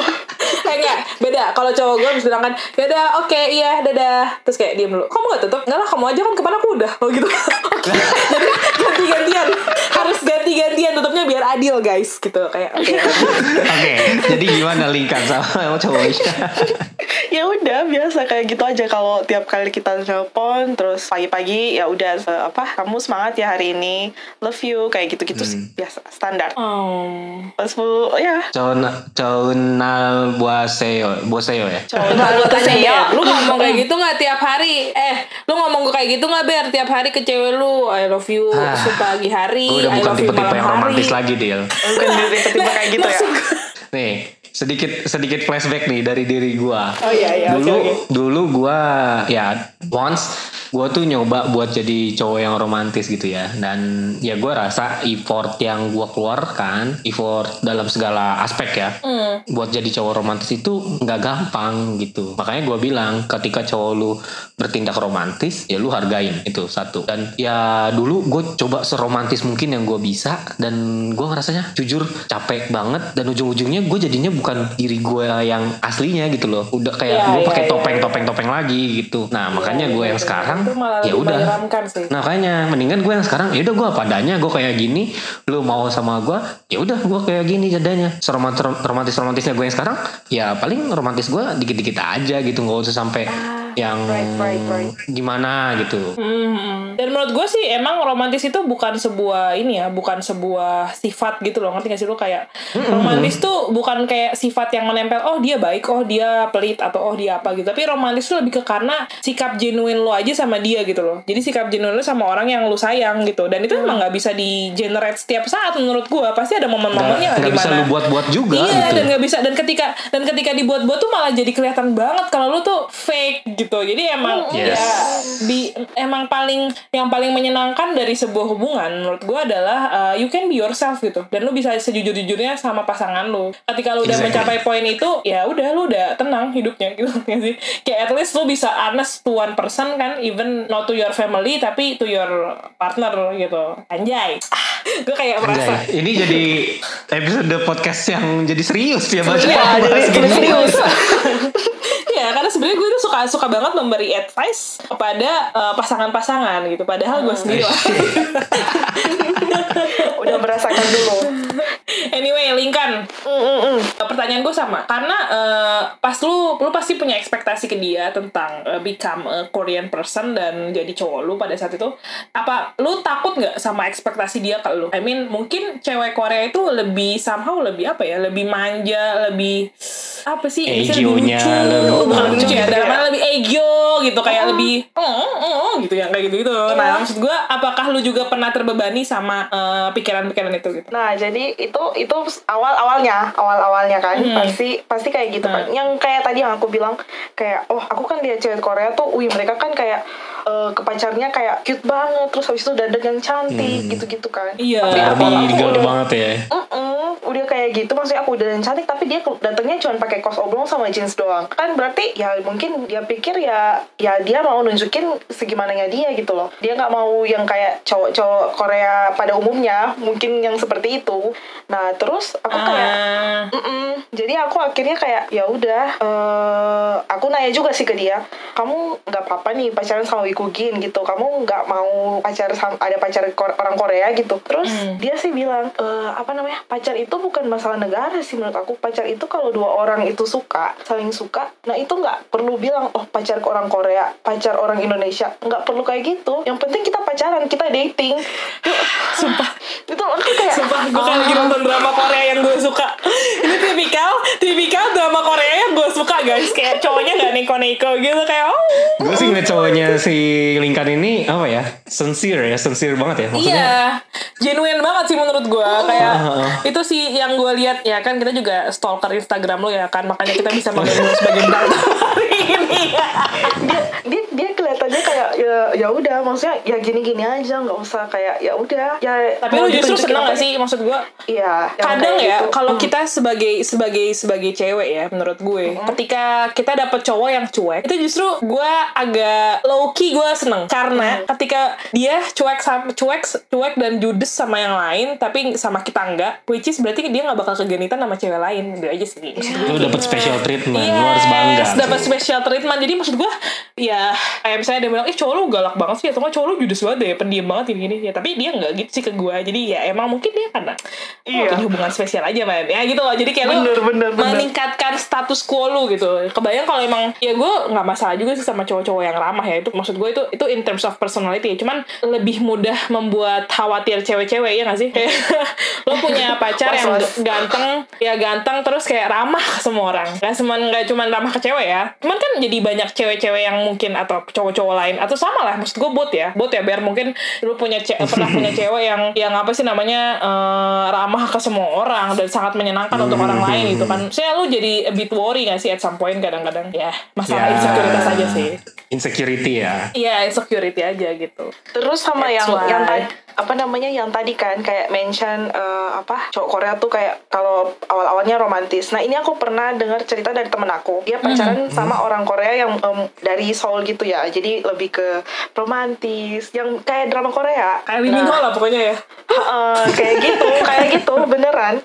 beda kalau cowok gue bisa bilang kan yaudah oke iya dadah. Terus kayak diem dulu kamu gak tutup? Enggak lah kamu aja kan ke mana aku udah. Oh gitu. Jadi ganti-gantian harus ganti-gantian tutupnya biar adil guys gitu kayak oke. Oke, jadi gimana lingkan sama cowoknya? ya udah biasa kayak gitu aja. Kalau tiap kali kita telepon terus pagi-pagi ya udah apa kamu semangat ya hari ini. Love you. Kayak gitu-gitu sih, biasa standar. Oh. terus bu- ya. Cowna, cownal buaseo, buaseo ya? Coba lu tanya ya, lu ngomong kayak gitu nggak tiap hari? Eh, lu ngomong kayak gitu nggak ber tiap hari ke cewek lu? I love you Ah, pagi hari, Gue udah bukan tipe-tipe yang romantis lagi, Dil. bukan dari tipe-tipe kayak gitu ya Maksud gue- Nih, sedikit sedikit flashback nih dari diri gua. Oh iya iya, dulu oke. dulu gua ya once gua tuh nyoba buat jadi cowok yang romantis gitu ya dan ya gua rasa effort yang gua keluarkan effort dalam segala aspek ya Hmm. buat jadi cowok romantis itu nggak gampang gitu makanya gua bilang ketika cowok lu bertindak romantis ya lu hargain itu satu dan ya dulu gue coba seromantis mungkin yang gue bisa dan gue ngerasanya jujur capek banget dan ujung-ujungnya gue jadinya bukan diri gue yang aslinya gitu loh. Udah kayak Iya, gue iya, pakai iya, topeng iya. topeng topeng lagi gitu. Nah makanya gue yang sekarang Itu malah ya udah. Nah kayaknya mendingan gue yang sekarang ya udah gue apa adanya gue kayak gini. Lu mau sama gue ya udah gue kayak gini jadinya. Seromantis romantis romantisnya gue yang sekarang ya paling romantis gue dikit dikit aja gitu. Nggak usah sampai yang right, right, right. gimana gitu Hmm. Dan menurut gue sih emang romantis itu bukan sebuah ini ya, bukan sebuah sifat gitu loh. Ngerti gak sih lu kayak romantis tuh bukan kayak sifat yang menempel. Oh dia baik, oh dia pelit atau oh dia apa gitu. Tapi romantis tuh lebih ke karena sikap genuine lo aja sama dia gitu loh. Jadi sikap genuine lo sama orang yang lu sayang gitu. Dan itu emang nggak bisa di generate setiap saat menurut gue. Pasti ada momen-momennya nggak nggak bisa lu buat-buat juga iya gitu dan nggak bisa dan ketika dan ketika dibuat-buat tuh malah jadi kelihatan banget kalau lu tuh fake gitu jadi emang Yes. ya di emang paling yang paling menyenangkan dari sebuah hubungan menurut gua adalah uh, you can be yourself gitu. Dan lu bisa sejujur-jujurnya sama pasangan lu. Ketika lu udah Exactly. mencapai poin itu ya udah lu udah tenang hidupnya gitu nggak sih. Kayak at least lu bisa honest to one person kan even not to your family tapi to your partner gitu. Anjay. Gue kayak merasa. Anjay, ini jadi episode podcast yang jadi serius ya baca bahas jadi serius. ya karena sebenarnya gue tuh suka suka banget memberi advice kepada uh, pasangan-pasangan gitu. Padahal gue sendiri lah. Udah merasakan dulu. Anyway Linkan pertanyaan gue sama. Karena uh, pas lu lu pasti punya ekspektasi ke dia tentang uh, become a Korean person dan jadi cowok lu pada saat itu. Apa lu takut nggak sama ekspektasi dia ke lu? I mean mungkin cewek Korea itu lebih somehow lebih apa ya? Lebih manja lebih apa sih? Lebih lucu. lebih- bukan lucu ya dalam ya. lebih ego gitu kayak lebih oh, oh, oh, gitu ya kayak gitu gitu nah maksud gue apakah lu juga pernah terbebani sama uh, pikiran-pikiran itu gitu Nah, jadi itu itu awal awalnya, awal awalnya kan Hmm. pasti pasti kayak gitu kan. Yang kayak tadi yang aku bilang kayak oh aku kan lihat cewek Korea tuh, wih mereka kan kayak eh, ke pacarnya kayak cute banget, terus habis itu dandan yang cantik gitu-gitu kan. Iya. Tapi udah- banget ya Mm-mm. Kayak gitu. Maksudnya aku udah cantik tapi dia datangnya cuma pakai kaos oblong sama jeans doang. Kan berarti ya mungkin dia pikir ya ya dia mau nunjukin segimananya dia gitu loh. Dia nggak mau yang kayak cowok-cowok Korea pada umumnya mungkin yang seperti itu. Nah terus aku kayak Ah. Mm-mm. Jadi aku akhirnya kayak ya udah, eh, aku nanya juga sih ke dia, kamu nggak apa-apa nih pacaran sama Wikugin gitu, kamu nggak mau pacar sama ada pacar orang Korea gitu. Terus dia sih bilang, "Eh, apa namanya? Pacar itu bukan masalah negara sih menurut aku, pacar itu kalau dua orang itu suka, saling suka, nah itu nggak perlu bilang oh pacar ke orang Korea, pacar orang Indonesia, nggak perlu kayak gitu. Yang penting kita pacaran, kita dating. Sumpah. itu aku kayak Sumpah, gue kan lagi nonton drama Korea yang gue suka. Ini tipikal, tipikal drama Korea yang gue suka guys. Kayak cowoknya gak neko-neko gitu kayak oh. Gue sih ngeliat cowoknya si Lingkan ini apa ya? Sincere ya, sincere banget ya maksudnya. Iya, genuine banget sih menurut gue. Kayak Ah. itu sih yang gue lihat ya kan kita juga stalker Instagram lo ya kan, makanya kita bisa mengenal lo sebagai bintang hari ini. dia dia dia kelihatannya kayak ya ya udah maksudnya ya gini gini aja nggak usah kayak ya udah ya Tapi lu justru seneng gak sih maksud gue? iya yang kadang ya gitu. kalau Hmm. kita sebagai sebagai sebagai cewek ya menurut gue ketika kita dapet cowok yang cuek itu justru gue agak low key gue seneng karena ketika dia cuek sama cuek cuek dan judes sama yang lain tapi sama kita enggak which is berarti dia nggak bakal kegenitan sama cewek lain gitu aja sih gue Lu dapet special treatment, Yes, lu harus bangga. dapat special treatment. Jadi maksud gue, ya kayak misalnya dia bilang, ih cowok lu galak banget sih, atau nggak cowok lu judes banget deh, pendiam banget ini gini. Ya tapi dia nggak gitu sih ke gue. Jadi ya emang mungkin dia karena Iya. iya. punya hubungan spesial aja man. Ya gitu loh. Jadi kayak Bener, lu bener, bener. meningkatkan status quo lu gitu. Kebayang kalau emang ya gue nggak masalah juga sih sama cowok-cowok yang ramah ya. Itu maksud gue itu itu in terms of personality. Cuman lebih mudah membuat khawatir cewek-cewek ya nggak sih? Kayak lo punya pacar yang. Ganteng ya ganteng terus kayak ramah ke semua orang. Nggak cuma nggak cuma ramah ke cewek ya. Cuman kan jadi banyak cewek-cewek yang mungkin atau cowok-cowok lain atau sama lah maksud gue bot ya. Bot ya biar mungkin lu punya ce- pernah punya cewek yang yang apa sih namanya eh, ramah ke semua orang dan sangat menyenangkan untuk orang lain gitu kan. Saya lu jadi a bit worry gak sih at some point kadang-kadang? Ya masalah Ya. insekuritas aja sih Insecurity ya. iya insecurity aja gitu terus sama That's yang why. yang tadi apa namanya yang tadi kan kayak mention eh, apa cowok Korea tuh kayak kalau awal-awalnya romantis. Nah ini aku pernah dengar cerita dari temen aku. Dia pacaran sama orang Korea yang em, dari Seoul gitu ya. Jadi lebih ke romantis, yang kayak drama Korea. kayak Ho lah pokoknya ya Heeh, kayak gitu, kayak gitu beneran.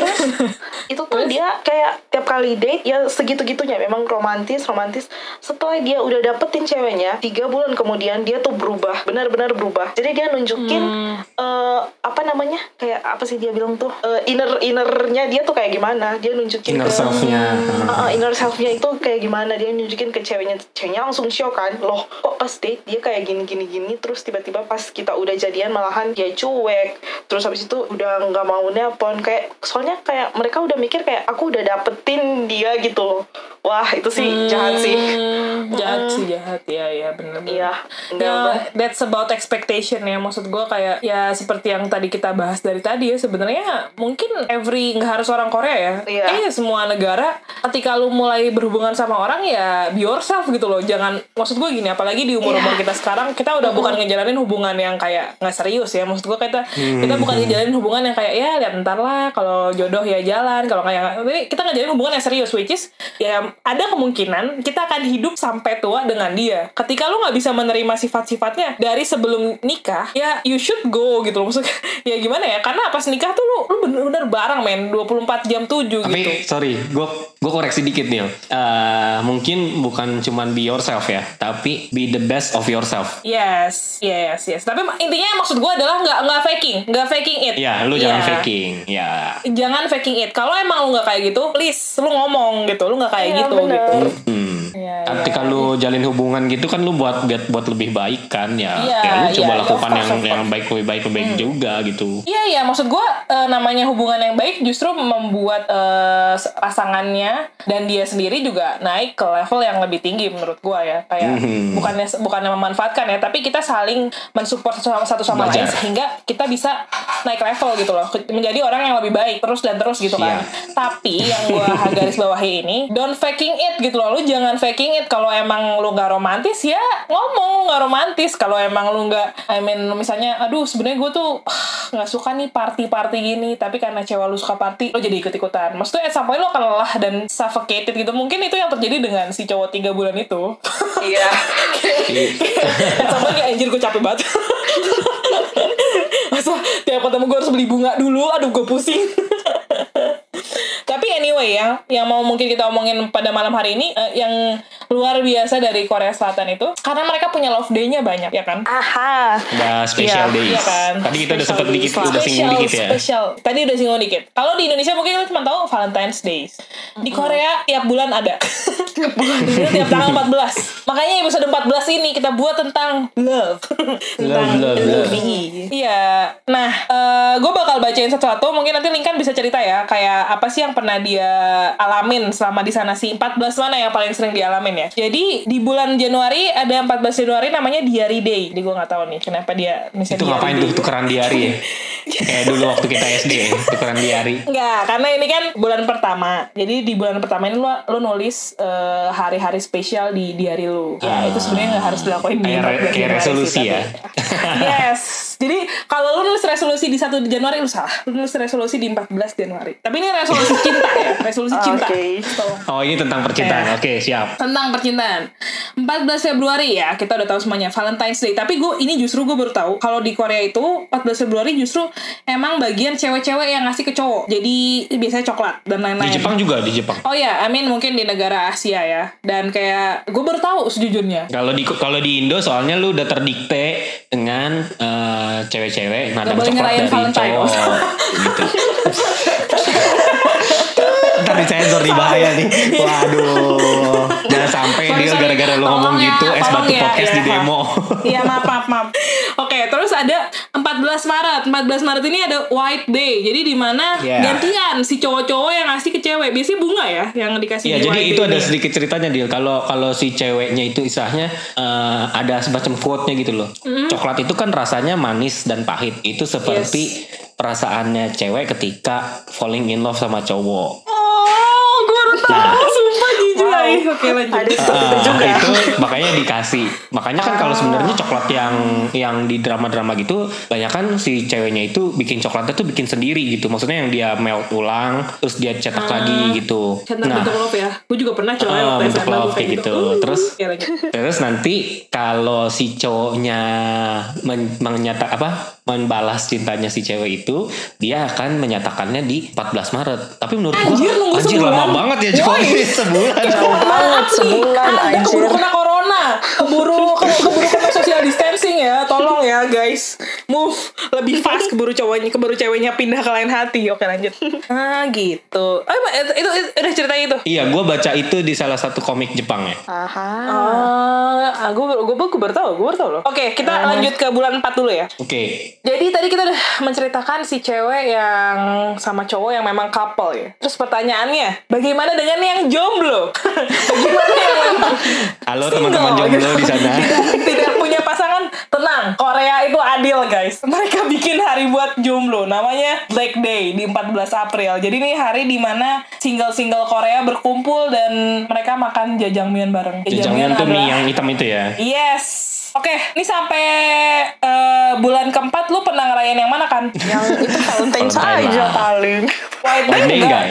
Terus itu tuh dia kayak tiap kali date ya segitu-gitunya memang romantis, romantis. Setelah dia udah dapetin ceweknya, tiga bulan kemudian dia tuh berubah, benar-benar berubah. Jadi dia nunjukin eh, apa namanya? Kayak apa sih dia bilang tuh? Eh, inner innernya dia tuh kayak gimana? Dia nunjukin Inner ke self-nya. Heeh, inner self-nya itu kayak gimana? Dia nunjukin ke ceweknya ceweknya langsung shock kan? Loh kok pas date dia kayak gini gini gini terus tiba-tiba pas kita udah jadian malahan dia cuek. Terus habis itu udah nggak mau nelpon kayak soalnya kayak mereka udah mikir kayak aku udah dapetin dia gitu loh. Wah itu sih jahat sih. Hmm, jahat sih jahat. Ya ya bener bener. Iya, enggak, ya Bang. that's about expectation ya. Maksud gue kayak ya seperti yang tadi kita bahas dari tadi ya sebenarnya mungkin every nggak harus orang Korea ya. Iya. kayaknya semua negara ketika lu mulai berhubungan sama orang ya be yourself gitu loh. Jangan maksud gue gini apalagi di umur umur Iya. kita sekarang kita udah bukan ngejalanin hubungan yang kayak nggak serius ya. Maksud gue kita kita bukan ngejalanin hubungan yang kayak ya lihat ntar lah kalau jodoh ya jalan kalau kayak tapi kita ngejalanin hubungan yang serius which is ya ada kemungkinan kita akan hidup sampai tua dengan dia ketika lu nggak bisa menerima sifat-sifatnya dari sebelum nikah ya you should go gitu loh maksudnya ya gimana ya karena pas nikah tuh lu lu bener-bener bareng men 24 jam 7 Tapi gitu sorry, gue gue koreksi dikit nih. Eh, mungkin bukan cuman be yourself ya, tapi be the best of yourself. Yes, yes, yes. Tapi intinya maksud gue adalah nggak nggak faking, nggak faking it. Ya, lu jangan Iya. faking. Ya. Jangan faking it. Kalau emang lu nggak kayak gitu, please lu ngomong gitu. Lu nggak kayak Iya, gitu bener. gitu. Hmm. Iya, Ketika iya. lu jalin hubungan gitu kan lu buat buat, buat lebih baik kan ya. Iya, ya lu coba iya, lakukan course, yang course. yang baik lebih baik lebih baik juga gitu. Iya iya maksud gue namanya hubungan yang baik justru membuat eh, pasangannya dan dia sendiri juga naik ke level yang lebih tinggi menurut gue ya kayak Mhm. bukannya bukannya memanfaatkan ya tapi kita saling mensupport satu sama, satu sama lain sehingga kita bisa naik level gitu loh menjadi orang yang lebih baik terus dan terus gitu kan Siap. tapi yang gue garis bawahi ini don't faking it gitu loh lu jangan faking it kalau emang lu nggak romantis ya ngomong lu nggak romantis. Kalau emang lu nggak I mean misalnya aduh sebenarnya gue tuh ah, nggak suka nih party-party gini tapi karena cewek lu suka party lu jadi ikut-ikutan. Maksudnya at some point lu akan lelah dan suffocated gitu. Mungkin itu yang terjadi dengan si cowok tiga bulan itu. Iya. point kayak anjir gue capek banget. Masa tiap ketemu gue harus beli bunga dulu? Aduh gue pusing tapi anyway ya yang mau mungkin kita omongin pada malam hari ini eh, yang luar biasa dari Korea Selatan itu karena mereka punya love day-nya banyak ya kan Aha. Ada special Iya, days. iya kan. Tadi kita udah Special sempet dikit, udah singgung dikit ya. Spesial. Tadi udah singgung dikit. Kalau di Indonesia mungkin kita cuma tahu Valentine's Days. Di Korea tiap bulan ada. tiap bulan. tiap tanggal 14. Makanya episode 14 ini kita buat tentang love. tentang love, love. Iya. Nah, gue bakal bacain satu-satu. Mungkin nanti Linkan bisa cerita ya. Kayak apa sih yang pernah dia alamin selama di sana sih. 14 mana yang paling sering dialamin ya. Jadi di bulan Januari ada 14 Januari namanya Diary Day. Jadi gue nggak tahu nih kenapa dia misalnya Itu ngapain tuh tukeran diari ya? Kayak dulu waktu kita SD ya, tukeran diari. Enggak, karena ini kan bulan pertama. Jadi di bulan pertama ini lo, lo nulis eh, hari-hari spesial di diary lo. Ya, itu sebenarnya nggak harus dilakuin di Kayak re- 14 kayak resolusi sih, ya. tapi- yes. Jadi kalau lo nulis resolusi di 1 Januari lu salah. Lo nulis resolusi di 14 Januari. Tapi ini resolusi cinta ya, resolusi cinta. Oke. Tolong Oh ini tentang percintaan, Eh. oke siap. tentang percintaan. 14 Februari ya, kita udah tahu semuanya Valentine's Day. Tapi gue ini justru gue baru tahu kalau di Korea itu 14 Februari justru emang bagian cewek-cewek yang ngasih ke cowok. Jadi biasanya coklat dan lain-lain. Di Jepang juga di Jepang. Oh ya, I mean mungkin di negara Asia ya. Dan kayak gue baru tahu sejujurnya. Kalau di kalau di Indo soalnya lu udah terdikte dengan eh, cewek-cewek nadang boleh coklat ngerayain dari Valentine. cowok gitu. Ntar disensor di bahaya nih. Waduh. Jangan sampai Sorry, dia gara-gara lu ngomong ya, gitu es batu ya, podcast ya. di demo. Iya maaf maaf maaf. Oke terus ada 14 Maret. 14 Maret ini ada White Day. Jadi di mana Yeah. gantian si cowok-cowok yang ngasih ke cewek. Biasanya bunga ya yang dikasih Iya, di jadi White itu Day ada ini. sedikit ceritanya Dil. Kalau kalau si ceweknya itu istilahnya eh, ada semacam quote-nya gitu loh. Mm-hmm. Coklat itu kan rasanya manis dan pahit. Itu seperti perasaannya cewek ketika falling in love sama cowok. Oh, gue baru tahu. Ay, Oke lanjut. Ada seperti itu Ah, juga. itu makanya dikasih. Makanya kan kalau sebenarnya coklat yang yang di drama-drama gitu, banyak kan si ceweknya itu bikin coklatnya tuh bikin sendiri gitu. Maksudnya yang dia melt ulang, terus dia cetak lagi gitu. Centang bentuk love ya. Gue juga pernah coba Ah, waktu bentuk love kayak gitu. Uh, Terus. Terus nanti kalau si cowoknya men- menyata apa membalas cintanya si cewek itu, dia akan menyatakannya di 14 Maret. Tapi menurut Anjir, gua anjir sebulan. lama banget ya Jokowi Woi. sebulan. Jauh banget sebulan anjir. Corona, keburu keburu, keburu kena social distancing ya. Tolong ya guys, move lebih fast keburu cowoknya, keburu ceweknya pindah ke lain hati. Oke lanjut. Ah gitu. Oh, itu, itu, itu udah ceritanya itu. Iya, gue baca itu di salah satu komik Jepang ya. Aha. Ah, gue gue gue baru tahu, gue baru tahu loh. Oke, kita lanjut ke bulan 4 dulu ya. Oke, Jadi tadi kita udah menceritakan si cewek yang sama cowok yang memang couple ya. Terus pertanyaannya, bagaimana dengan yang jomblo? bagaimana yang halo single teman-teman jomblo gitu? di sana. tidak, punya pasangan? Tenang, Korea itu adil guys. Mereka bikin hari buat jomblo, namanya Black Day di 14 April. Jadi ini hari di mana single-single Korea berkumpul dan mereka makan jajangmyeon bareng. Jajangmyeon tuh mie yang hitam itu ya. Yes. Oke, ini sampai eh, bulan keempat lu pernah ngerayain yang mana kan? Yang itu Valentine's Valentine aja lah. paling. White Day White Day enggak?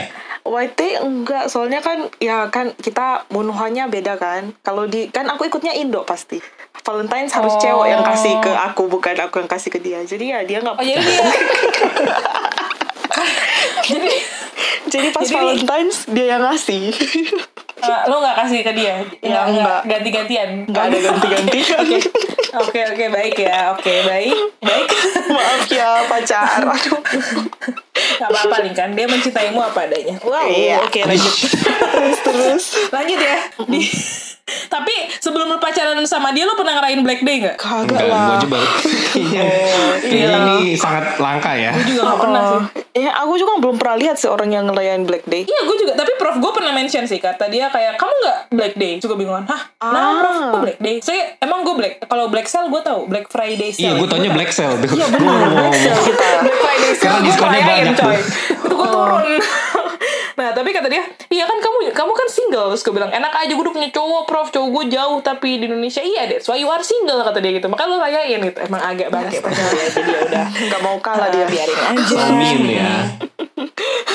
Enggak? White Day enggak, soalnya kan ya kan kita bunuhannya beda kan. Kalau di kan aku ikutnya Indo pasti. Valentine's harus Oh. cewek yang kasih ke aku bukan aku yang kasih ke dia. Jadi ya dia nggak. Oh jadi dia. jadi Jadi pas jadi- Valentine's dia yang ngasih. eh, lu nggak kasih ke dia? Ya, enggak. ganti-gantian. Nggak ada ganti-ganti. Oke, oke, oke, baik ya. Oke, baik, baik. Maaf ya pacar. Aduh. Gak apa-apa nih kan, dia mencintaimu apa adanya. Wow, Iya. oke lanjut. terus terus. lanjut ya. Di, tapi sebelum lu pacaran sama dia, lu pernah ngerayain Black Day nggak? Kagak Enggak, lah. gue coba. Kayaknya kayaknya ini sangat langka ya. Gue juga gak pernah sih. Ya, aku juga belum pernah lihat sih orang yang ngelayan Black Day. Iya gue juga Tapi prof gue pernah mention sih Kata dia kayak Kamu gak Black Day Juga bingungan Hah? Nah Ah. prof Kok Black Day Saya emang gue Black Kalau Black Sale gue tahu Black Friday Iya, Sale gue taunya Black Cell. Iya benar, Black Cell kita. Black Friday Sale Karena gue diskonnya ngerayain banyak. Itu gue turun Nah tapi kata dia, iya kan kamu kamu kan single terus gue bilang enak aja gue udah punya cowok prof cowok gue jauh tapi di Indonesia iya deh, so you are single kata dia gitu. Makanya lo tanyain gitu, emang agak bangke padahal ya jadi ya udah nggak mau kalah dia biarin aja. Amin ya.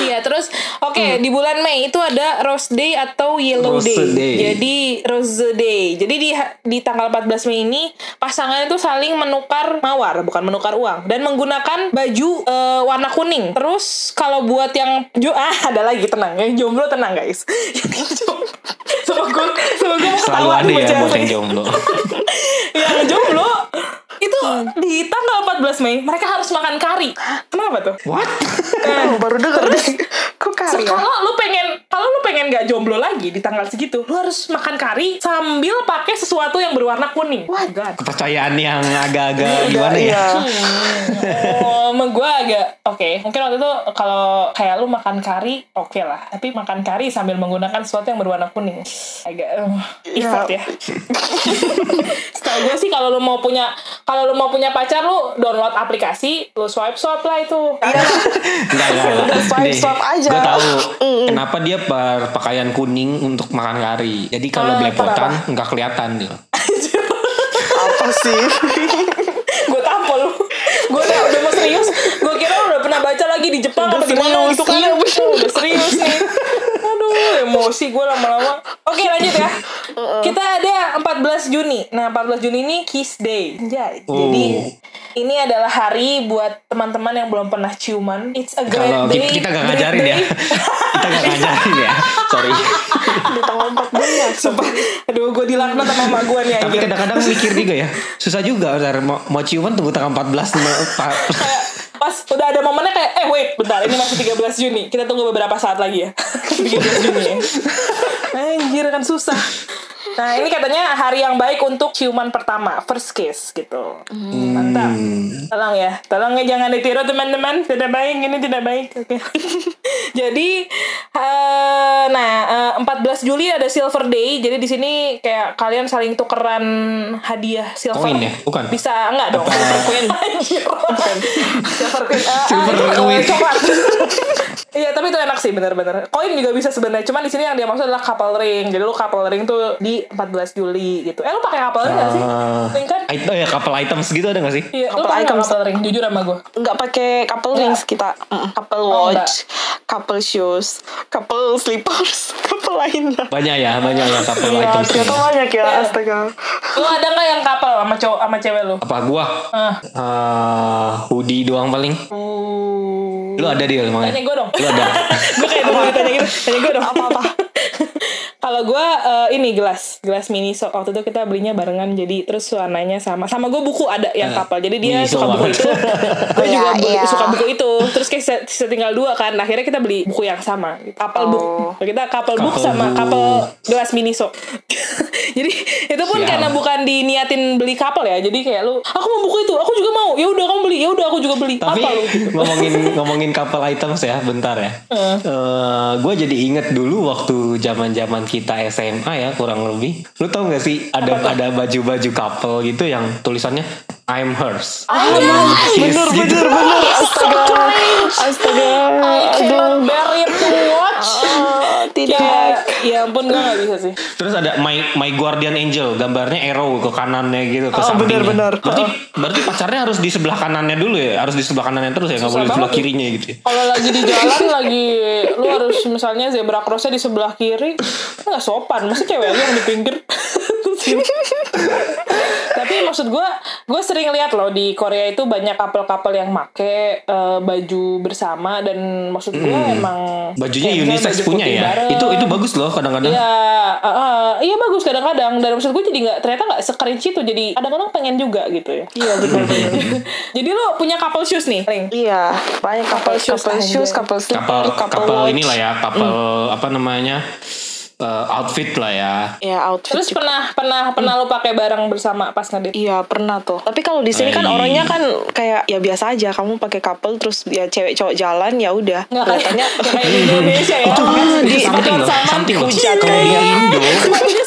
Iya terus oke di bulan Mei itu ada Rose Day atau Yellow Rose Day. Day. Jadi Rose Day. Jadi di di tanggal 14 Mei ini pasangan itu saling menukar mawar bukan menukar uang dan menggunakan baju eh, warna kuning. Terus kalau buat yang ah ada lagi tenang yang jomblo tenang guys. Yang jomblo sama gue sama mau nih ya buat yang jomblo. yang jomblo itu di tanggal 14 Mei mereka harus makan kari. Kenapa tuh? What? oh, baru denger deh kok kari ya Kalau lu pengen kalau lu pengen nggak jomblo lagi di tanggal segitu, lu harus makan kari sambil pakai sesuatu yang berwarna kuning. Wah, God. Kepercayaan yang agak-agak gimana ya? Iya. Oh, sama gue agak oke. Mungkin waktu itu kalau kayak lu makan kari, oke lah. Tapi makan kari sambil menggunakan sesuatu yang berwarna kuning, agak uh, effort ya. Setahu gue sih kalau lu mau punya kalau lu mau punya pacar lu download aplikasi, lu swipe swipe lah itu. Iya. Enggak, swipe- swipe aja. Gue tahu kenapa dia berpakaian kuning untuk makan kari. Jadi kalau Ah, belepotan nggak kelihatan dia. apa sih? Gue tampol. Gue udah, udah mau serius. Gue kira lu udah pernah baca lagi di Jepang apa gimana serius, gitu kan. Iya, udah serius nih. Aduh emosi gue lama-lama. Oke lanjut ya. Kita ada 14 Juni. Nah 14 Juni ini Kiss Day. Ya, Oh. jadi ini adalah hari buat teman-teman yang belum pernah ciuman. It's a great Kalau day. kita, great ngajarin ya. kita nggak ngajarin ya. Sorry. di tanggal 14 Sumpah, aduh gue dilaknat sama emak gue nih Tapi kadang-kadang mikir juga ya. Susah juga bentar, mau, mau ciuman tunggu tanggal 14 ma- pa- kayak pas udah ada momennya kayak eh wait bentar ini masih 13 Juni. Kita tunggu beberapa saat lagi ya. 13 Juni. Ya anjir kan susah nah ini katanya hari yang baik untuk ciuman pertama first kiss gitu. Mantap. Tolong ya tolong ya jangan ditiru teman-teman. Tidak baik ini tidak baik oke. Jadi eh, nah eh, 14 Juli ada Silver Day. Jadi di sini kayak kalian saling tukeran hadiah silver. Koin ya? Bukan? bisa enggak dong. Silver coin Anjir. silver coin Eh, Silver ah, itu, eh, coin. coklat. Iya tapi itu enak sih bener-bener Koin juga bisa sebenarnya. Cuman di sini yang dia maksud adalah couple ring. Jadi lu couple ring tuh di 14 Juli gitu Eh lu pakai couple ring gak sih? Ah, Ring kan? oh ya couple items gitu ada gak sih? Iya, lu pakai nggak items. couple ring Jujur sama gue nggak pakai couple Nggak. rings kita couple Oh, watch couple shoes couple slippers couple lainnya Banyak ya, banyak ya couple Iya, items. ternyata banyak ya, astaga. Lu ada gak yang couple sama cowok sama cewek lu? Apa gua? Ah. Eh, hoodie doang paling. Uh. Lu ada dia emangnya? Tanya gue dong Lu ada? Gue kayak mau ditanya gitu Tanya gue dong Apa-apa? Kalau gue eh, ini gelas Gelas mini so Waktu itu kita belinya barengan Jadi terus warnanya sama Sama gue buku ada yang Eh, kapal Jadi dia Miniso suka buku itu Gue Iya, juga beli- iya. suka buku itu Terus kayak sisa- sisa tinggal dua kan Akhirnya kita beli buku yang sama Couple book Oh. Kita couple book Couple sama book. couple gelas mini so Jadi itu pun Siap. karena bukan diniatin beli couple ya Jadi kayak lu Aku mau buku itu Aku juga mau ya udah kamu beli ya udah aku juga beli Tapi Apa lu ngomongin ngomongin couple items ya, bentar ya. Eh. gue jadi inget dulu waktu zaman zaman kita SMA ya kurang lebih. Lu tau gak sih ada ada baju-baju couple gitu yang tulisannya I'm hers. Ah, Kiss Bener, gitu. bener, bener. Astaga. Astaga. I cannot bear it to watch Ah, tidak. Kayak, ya ampun gue gak bisa sih Terus ada my my guardian angel, gambarnya arrow ke kanannya gitu ke Oh, bener, bener. Berarti berarti pacarnya harus di sebelah kanannya dulu ya, harus di sebelah kanannya terus ya, nggak boleh di sebelah ya. kirinya gitu. ya. kalau lagi di jalan lagi lu harus misalnya zebra crossnya di sebelah kiri nggak sopan masa cewek lu yang di pinggir tapi maksud gue gue sering lihat loh di Korea itu banyak couple-couple yang make eh, baju bersama dan maksud gue emang Bajunya unisex baju punya ya. bareng. Itu itu bagus loh kadang-kadang. Iya, uh, uh, iya bagus kadang-kadang. Dan maksud gue jadi nggak ternyata nggak sekerinci itu. Jadi kadang-kadang pengen juga gitu ya. Iya benar. jadi lo punya couple shoes nih, Ring. Iya, banyak couple, Couple shoes, couple shoes, couple slipper, couple, kapal watch. inilah ya, kapal apa namanya? Eh, outfit lah ya. Ya outfit. Terus juga. pernah pernah pernah lo pakai bareng bersama pas ngedate? Iya pernah tuh. Tapi kalau di sini kan orangnya kan kayak ya biasa aja. Kamu pakai couple terus ya cewek cowok jalan ya udah. Nggak kayak, Kelihatannya nggak kayak di Indonesia ya. Itu di something loh, sama di Indo,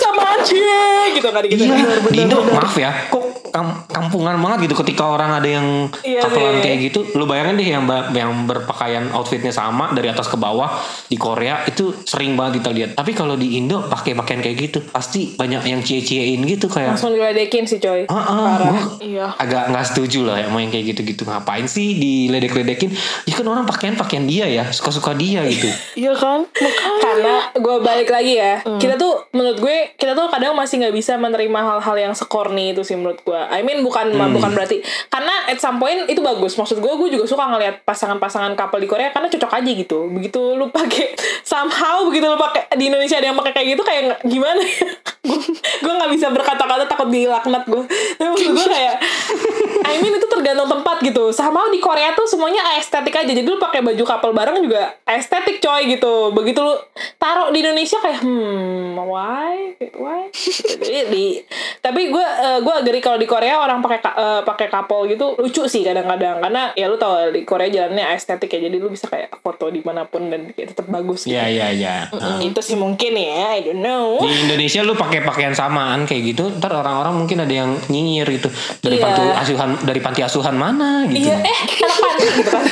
sama aja gitu nggak gitu. iya, di Indo maaf ya, kok kam- kampungan banget gitu ketika orang ada yang Iya kapelan sih. kayak gitu. Lu bayangin deh yang yang berpakaian outfitnya sama dari atas ke bawah di Korea itu sering banget kita lihat. Tapi kalau di Indo pakai pakaian kayak gitu pasti banyak yang cie-ciein gitu kayak Langsung diledekin sih coy. Ah, ah, Parah. gua Iya. agak nggak setuju lah sama yang kayak gitu-gitu ngapain sih diledek-ledekin ya kan orang pakaian pakaian dia ya suka-suka dia gitu Iya kan? Makanya. karena gue balik lagi ya Hmm. kita tuh menurut gue kita tuh kadang masih nggak bisa menerima hal-hal yang sekorni itu sih menurut gue I mean bukan Hmm. bukan berarti karena at some point itu bagus. Maksud gue gue juga suka ngelihat pasangan-pasangan couple di Korea karena cocok aja gitu. Begitu lu pakai somehow begitu lu pakai di Indonesia ada yang pakai kayak gitu kayak gimana ya? Gue nggak bisa berkata-kata takut dilaknat gue tapi maksud gue kayak I mean itu tergantung tempat gitu. Sama di Korea tuh semuanya estetik aja. Jadi lu pakai baju couple bareng juga estetik coy gitu. Begitu lu taruh di Indonesia kayak hmm why? Why. Jadi di- tapi gue eh, gue agree kalau di Korea orang pakai ka- eh, pakai couple gitu lucu sih kadang-kadang karena ya lu tau di Korea jalannya estetik ya jadi lu bisa kayak foto di mana pun dan kayak tetap bagus gitu. ya ya ya Mm, itu sih mungkin ya I don't know di Indonesia lu pakai pakaian samaan kayak gitu ntar orang-orang mungkin ada yang nyinyir gitu dari Iya. panti asuhan dari panti asuhan mana gitu Iya, eh anak panti gitu kan.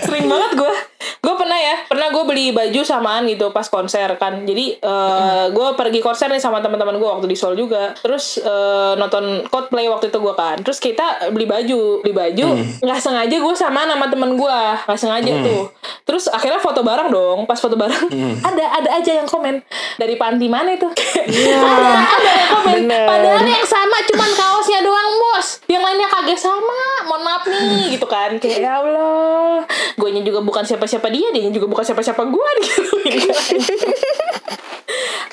Sering banget gue. Gue pernah ya, pernah gue beli baju samaan gitu pas konser kan. Jadi eh gue pergi konser nih sama teman-teman gue waktu di Seoul juga. Terus eh, nonton Coldplay waktu itu gue kan. Terus kita beli baju, beli baju. nggak sengaja gue sama sama temen gue, nggak sengaja tuh. Terus akhirnya foto bareng dong. Pas foto bareng, ada ada aja yang komen dari panti mana itu. ada ada yang komen. Bener. Padahal yang sama cuman kaosnya doang bos yang lainnya kagak sama mohon maaf nih gitu kan kayak ya Allah gue juga bukan siapa-siapa dia dia juga bukan siapa-siapa gue gitu.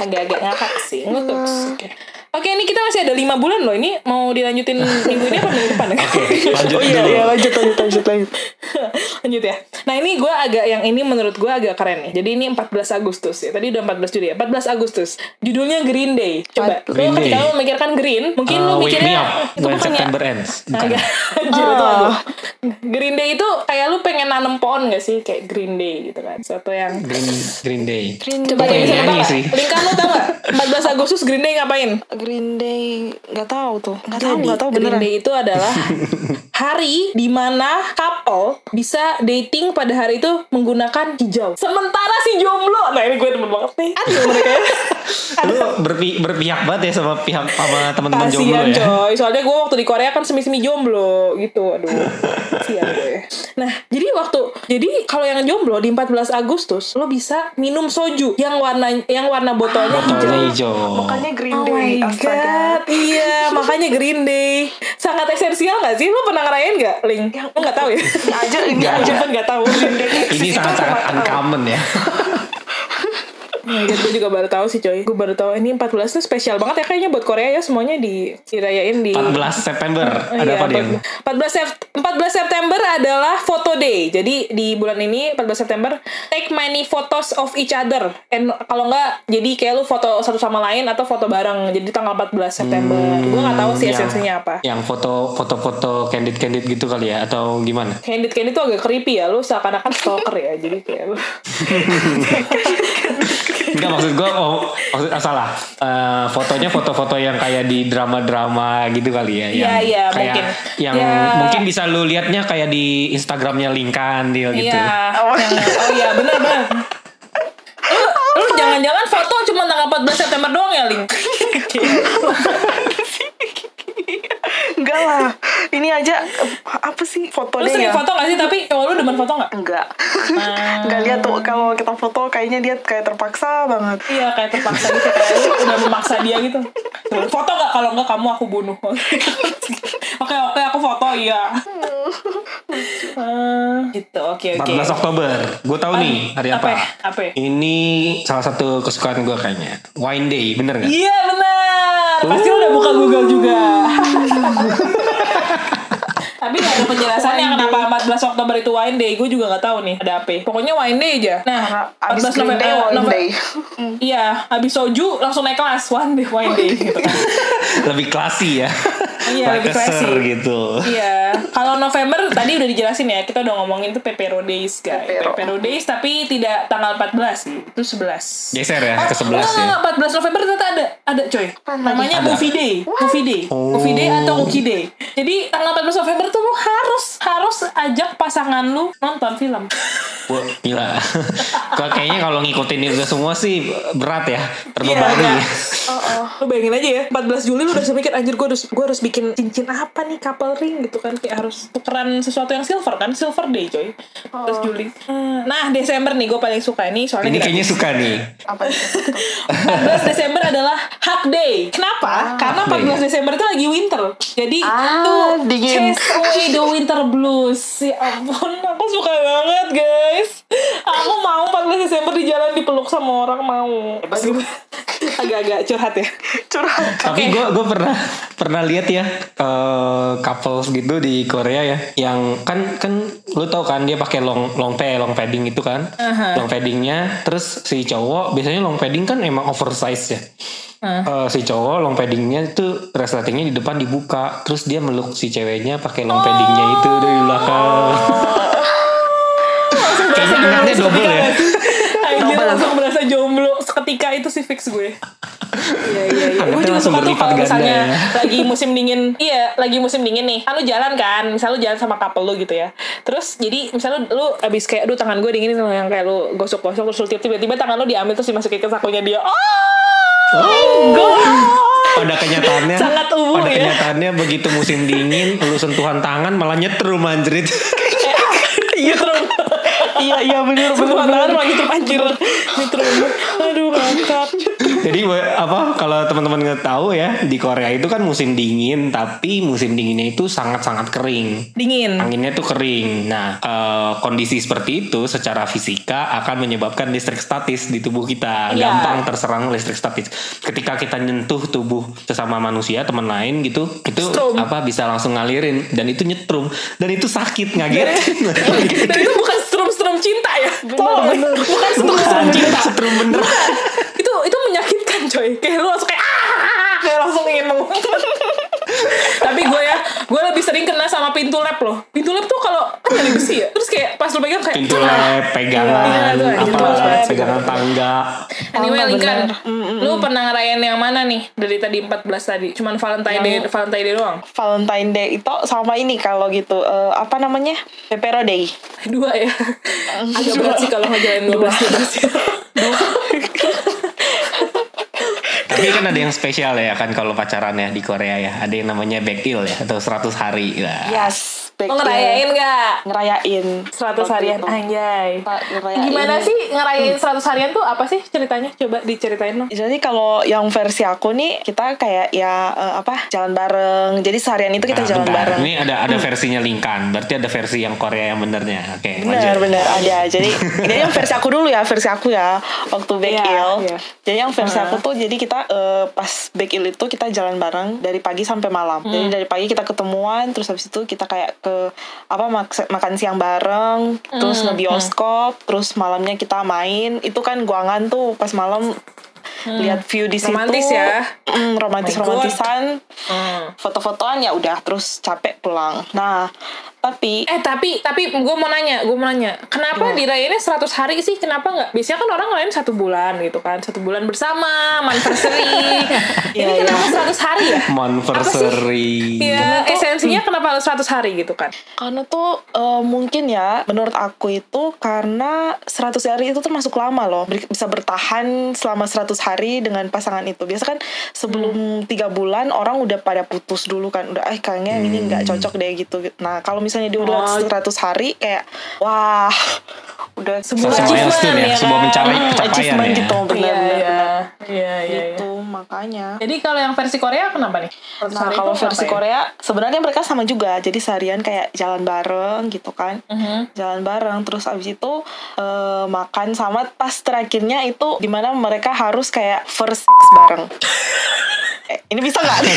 Agak-agak ngakak sih ngutus oke Oke, ini kita masih ada lima bulan loh. Ini mau dilanjutin minggu ini apa minggu depan? Oke, lanjut Oh iya, dulu. iya lanjut lanjut lanjut lanjut. Lanjut ya. Nah ini gue agak yang ini menurut gue agak keren nih. Jadi ini 14 Agustus ya. Tadi udah 14 Juli ya. 14 Agustus. Judulnya Green Day. Coba. Green lo ketika Day. lo memikirkan Green, mungkin Uh, lo mikirnya up itu bukannya September ends bukan Agak anjir itu lagu. Green Day itu kayak lu pengen nanam pohon gak sih? Kayak Green Day gitu kan. Suatu yang Green Green Day Coba bisa nebak sih. Link kan lu tau gak? 14 Agustus Green Day ngapain? Green Day nggak tahu tuh. Nggak tahu nggak tahu Green beneran. Day itu adalah hari di mana couple bisa dating pada hari itu menggunakan hijau. Sementara si jomblo, nah ini gue demen banget nih. Ada mereka ya. lu berpi berpihak banget ya sama pihak sama teman-teman jomblo ya coy, soalnya gue waktu di Korea kan semi-semi jomblo gitu, aduh, kasian gue. Nah, jadi waktu, jadi kalau yang jomblo di 14 Agustus lo bisa minum soju yang warna yang warna botolnya botolnya hijau. hijau Makanya Green Oh Day. my Astaga. god, iya makanya Green Day sangat esensial gak sih? Lo pernah ngerayain gak, Ling? Lo gak tahu ya? Aja ini Nggak. aja. Gak tahu Green Day. ini sangat-sangat uncommon ya God, gue juga baru tahu sih coy. Gue baru tahu ini 14 tuh spesial banget ya kayaknya buat Korea ya semuanya di dirayain di 14 September Oh, ada iya, apa dia 14 Sep- 14 September adalah photo day. Jadi di bulan ini 14 September take many photos of each other. And kalau enggak jadi kayak lu foto satu sama lain atau foto bareng. Jadi tanggal 14 September. Gue nggak tahu sih Yang- esensinya apa. yang foto foto-foto candid candid gitu kali ya atau gimana Candid Candid tuh agak creepy ya. Lu seakan-akan stalker ya. Jadi kayak lu. Enggak maksud gue oh, maksud ah, salah Eh, fotonya foto-foto yang kayak di drama-drama gitu kali ya Iya, yang iya, kayak mungkin. yang Ya. mungkin bisa lu liatnya kayak di Instagramnya Linkan dia gitu Iya. yang- Oh iya benar benar. Lu, lu jangan-jangan foto cuma tanggal 14 September doang ya, Ling? Enggak lah. Ini aja apa sih Lu fotonya sering ya? foto gak sih? Tapi cowok lu demen foto gak? Enggak. Ah. Enggak lihat tuh kalau kita foto kayaknya dia kayak terpaksa banget. Iya kayak terpaksa gitu kayak lu udah memaksa dia gitu. Foto nggak kalau nggak kamu aku bunuh. oke oke aku foto iya. Eh, gitu oke oke. 14 Oktober gue tahu nih hari apa apa, ya? Apa ya? ini salah satu kesukaan gue kayaknya Wine Day bener nggak Iya benar. Pasti lu udah buka Google juga. Tapi gak ada penjelasannya kenapa 14 Oktober itu Wine Day. Gue juga gak tahu nih ada apa. Pokoknya Wine Day aja. Nah, Karena abis 14 Green November. Day, eh, Wine Nove- Day. Iya, habis soju langsung naik kelas Wine Day, Wine Day gitu kan. lebih klasi ya Iya, lebih classy. gitu Iya, Kalau November tadi udah dijelasin ya, kita udah ngomongin tuh Pepero Days, guys. Pepero. Pepero Days tapi tidak tanggal 14 sih. Itu 11. Geser ya ke 11 Enggak, ya. enggak, 14 November ternyata ada ada coy. Namanya Ada. Movie Day. Movie Day. Oh. Movie Day atau Wookie Day. Jadi tanggal 14 November tuh lu harus harus ajak pasangan lu nonton film. Wah, gila. Kok kayaknya kalau ngikutin itu semua sih berat ya, terbebani. Iya, iya. Lu bayangin aja ya, 14 Juli lu udah mikir anjir gue harus gue harus bikin cincin apa nih couple ring gitu kan kayak harus tukeran sesuatu yang silver kan, silver day coy. 14 Juli. Hmm. Nah, Desember nih gue paling suka ini soalnya Ini kayaknya suka nih. Apa itu? 14 Desember adalah hug day. Kenapa? Karena 14 Desember itu lagi winter. Jadi Ah, tuh dingin. chase away the winter blues. Ya ampun, aku suka banget guys. Aku mau 14 Desember di jalan dipeluk sama orang mau. Agak-agak curhat ya. Curhat. Tapi gue gue pernah pernah lihat ya eh, couples gitu di Korea ya, yang kan kan lu tau kan dia pakai long long pad long padding itu kan, Aha. long paddingnya, terus si cowok biasanya long padding kan emang oversize ya. Eh, si cowok long paddingnya itu resletingnya di depan dibuka, terus dia meluk si ceweknya pakai long paddingnya itu dari belakang. Kayaknya angkatnya double ya. Anjir langsung berasa jomblo seketika itu sih fix gue. Iya iya iya. Gue juga suka tuh kalau misalnya ya. lagi musim dingin. Iya, lagi musim dingin nih. Kan lu jalan kan, misal lu jalan sama couple lu gitu ya. Terus jadi misal lu, lu abis kayak aduh tangan gue dingin nih yang kayak lu gosok-gosok terus lu tiba-tiba tangan lu diambil terus dimasukin ke sakunya dia. Oh, Pada kenyataannya, Sangat umum pada ya. kenyataannya begitu musim dingin, lu sentuhan tangan malah nyetrum anjrit. Iya. Iya iya bener bener. Sentuhan bener. tangan lagi terpancir. Ini terus. Aduh ngangkat. Jadi apa kalau teman-teman nggak tahu ya di Korea itu kan musim dingin, tapi musim dinginnya itu sangat-sangat kering. Dingin. Anginnya tuh kering. Nah, eh, kondisi seperti itu secara fisika akan menyebabkan listrik statis di tubuh kita. Iya. Gampang terserang listrik statis. Ketika kita nyentuh tubuh sesama manusia, teman lain gitu, itu Strum. apa bisa langsung ngalirin dan itu nyetrum dan itu sakit ngagetin. Dan itu bukan strum-strum cinta ya. Tolong. Bukan strum-strum cinta. Setrum bener. itu itu menyakitkan coy. Kayak lu langsung kayak ah! Kayak langsung ingin tapi gue ya gue lebih sering kena sama pintu lab loh. Pintu lab tuh kalau kan dari besi ya? Terus kayak pas lu pegang kayak Pintu lab, pegangan, Iya, pintu apa, lab. pegangan tangga. anyway Sama, Linkan bener. lu pernah ngerayain yang mana nih? Dari tadi 14 tadi. Cuman Valentine Day Valentine Day doang. Valentine Day itu sama ini kalau gitu eh, apa namanya? Pepero Day. dua ya? Agak berat sih kalau ngejalanin 12 12 ya Tapi kan ada yang spesial ya kan kalau pacaran ya di Korea ya. Ada yang namanya backil ya atau 100 hari. Nah, Yes. Lo ngerayain gak? Ngerayain. 100 Waktu harian itu. anjay ngerayain. Gimana sih ngerayain 100 harian tuh apa sih ceritanya? Coba diceritain dong. Jadi kalau yang versi aku nih kita kayak ya eh, apa jalan bareng. Jadi seharian itu kita Nah, jalan bentar. bareng. Ini ada ada versinya Lingkan. Berarti ada versi yang Korea yang benernya. Oke, Bener lanjut. bener ada. Jadi jadi yang versi aku dulu ya versi aku ya waktu back ill. iya. Jadi yang versi Hmm. aku tuh jadi kita eh, pas back ill itu kita jalan bareng dari pagi sampai malam. Hmm. Jadi dari pagi kita ketemuan terus habis itu kita kayak ke apa mak- makan siang bareng, terus Hmm, ngebioskop, terus malamnya kita main. Itu kan guangan tuh pas malam lihat view di situ. Romantis ya? Mm, romantis My God. romantisan. Hmm. Foto-fotoan ya udah terus capek pulang. Nah, tapi Eh tapi tapi gue mau nanya, gue mau nanya, kenapa dirayainnya 100 hari sih? Kenapa nggak? Biasanya kan orang ngerayain satu bulan gitu kan, satu bulan bersama, anniversary. Ini Iya, kenapa 100 hari ya? Monversary. Iya, esensinya kenapa harus 100 hari gitu kan? Karena tuh eh, mungkin ya menurut aku itu karena 100 hari itu termasuk lama loh bisa bertahan selama 100 hari dengan pasangan itu biasa kan sebelum tiga bulan orang udah pada putus dulu kan udah eh kayaknya ini nggak cocok deh gitu nah kalau misalnya dia udah Oh. 100 hari kayak wah udah Sebuah achievement ya, ya sebuah pencapaian, Hmm, pencapaian achievement ya. gitu benar Iya, benar iya. benar. Iya, iya, iya. gitu makanya Jadi kalau yang versi Korea kenapa nih? 100 Nah kalau versi ya? Korea sebenarnya mereka sama juga jadi seharian kayak jalan bareng gitu kan Mhm. jalan bareng terus abis itu eh, makan sama pas terakhirnya itu di mana mereka harus kayak first sex bareng eh, ini bisa nggak nih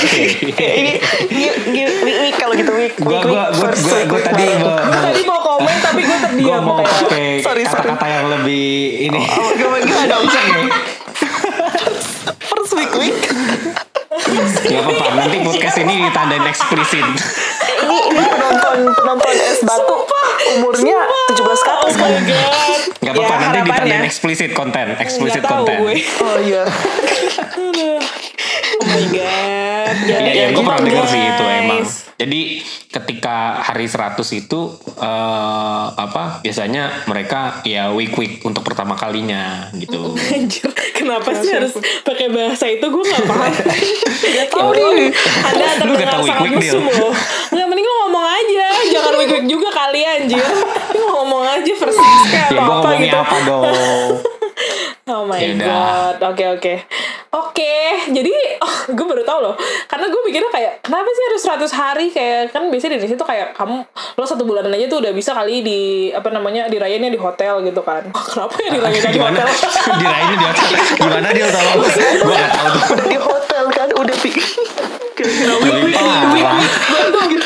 ini ini ini week, week kalau gitu week Gua week, gua week, gua first gua, week tadi mau, Gue tadi mau komen tapi gue gua terdiam mau pakai Sorry, sorry. kata-kata yang lebih ini. oh, gimana gimana dong nih. first week week Gak apa-apa, nanti podcast ini ditandain eksplisit. ini ini penonton penonton es batu umurnya 17 ke atas Oh kan my god. Nggak apa-apa Ya, nanti ditandain explicit konten, tahu konten. gue. oh iya. Oh my god. Iya, iya, gue gitu, pernah denger sih itu emang. Jadi ketika hari 100 itu eh, apa biasanya mereka ya week week untuk pertama kalinya gitu. Anjir, kenapa sih harus pakai bahasa itu gue gak paham. Gak tahu Ya Allah, nih. Gak terdengar tahu sangat Dil? loh. Nggak mending lo ngomong aja, jangan wik-wik juga kali anjir. Lu ngomong aja persis kayak ya gue apa-apa ngomongnya gitu. apa dong? Oh my Yaudah. god, oke oke. Oke, jadi oh, gue baru tahu loh. Karena gue mikirnya kayak, kenapa sih harus 100 hari? Kayak, kan biasanya di Indonesia tuh kayak, kamu, lo satu bulan aja tuh udah bisa kali di, apa namanya, dirayainnya di hotel gitu kan. Oh, kenapa ya dirayainnya di Gimana? hotel? Dirayainnya di hotel. Gimana dia tolong? Gue gak tuh. udah di hotel kan udah pikir.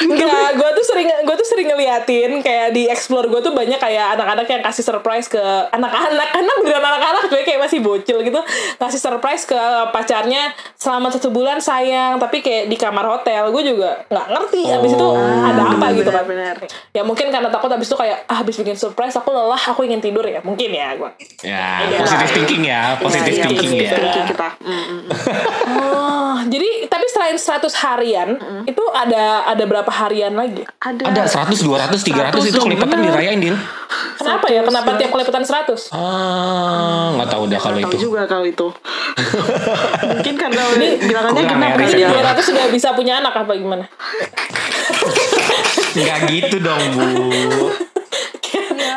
Enggak, gue tuh sering gue tuh sering ngeliatin kayak di explore gue tuh banyak kayak anak-anak yang kasih surprise ke anak-anak karena beneran anak-anak gue kayak masih bocil gitu ngasih surprise ke pacarnya selama satu bulan sayang. Tapi kayak di kamar hotel gue juga nggak ngerti abis itu ada apa gitu kan benar. ya mungkin karena takut abis itu kayak ah habis bikin surprise aku lelah aku ingin tidur ya. Mungkin ya gue Ya, positive thinking ya, positive Iya, iya, thinking positive ya. thinking kita. Mm, mm, mm. oh jadi tapi selain 100 harian itu ada ada berapa harian lagi? Ada Ada 100, 200, 300 itu 100 kelipatan bener. dirayain, Din. kenapa ya? Kenapa tiap kelipatan 100 Ah, nggak tahu dah kalau Nggak tahu itu. juga kalau itu mungkin karena bilangannya kurang genap ya kali ya 200 sudah bisa punya anak apa gimana? Nggak gitu dong, Bu.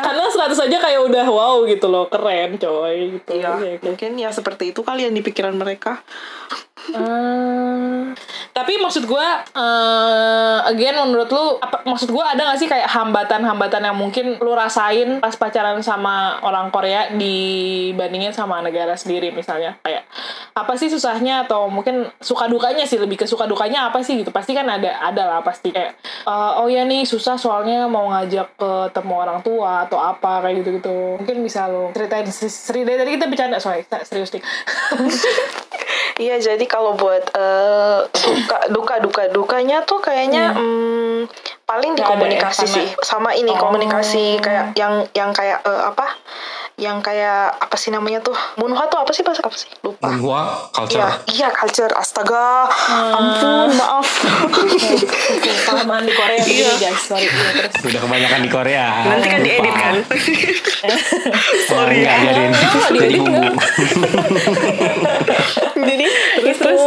Karena 100 aja kayak udah wow gitu loh, keren coy gitu. Iya, oke. mungkin ya seperti itu kali yang di pikiran mereka. Hmm, tapi maksud gua eh again menurut lu apa maksud gua ada gak sih kayak hambatan-hambatan yang mungkin lu rasain pas pacaran sama orang Korea dibandingin sama negara sendiri misalnya? Kayak apa sih susahnya atau mungkin suka dukanya sih lebih ke suka dukanya apa sih gitu? Pasti kan ada ada lah pasti kayak eh, oh ya nih susah soalnya mau ngajak ketemu orang tua atau apa kayak gitu gitu mungkin bisa lo ceritain seri dari tadi kita bercanda sorry serius nih. Iya, jadi kalau buat eh, suka duka duka dukanya tuh kayaknya hmm, paling di Nggak ada ya, sih, sama ini Oh. komunikasi kayak yang yang kayak eh, apa? Yang kayak apa sih namanya tuh? Munhwa tuh apa sih bahasa apa sih? Lupa. Gua culture. Iya, iya culture. Astaga, ampun, maaf. kelamaan di Korea begini guys sorry iya, terus Udah kebanyakan di Korea. Nanti kan diedit kan? Sorry. Enggak, biarin. Oh, Jadi bumbu. Jadi Terus, itu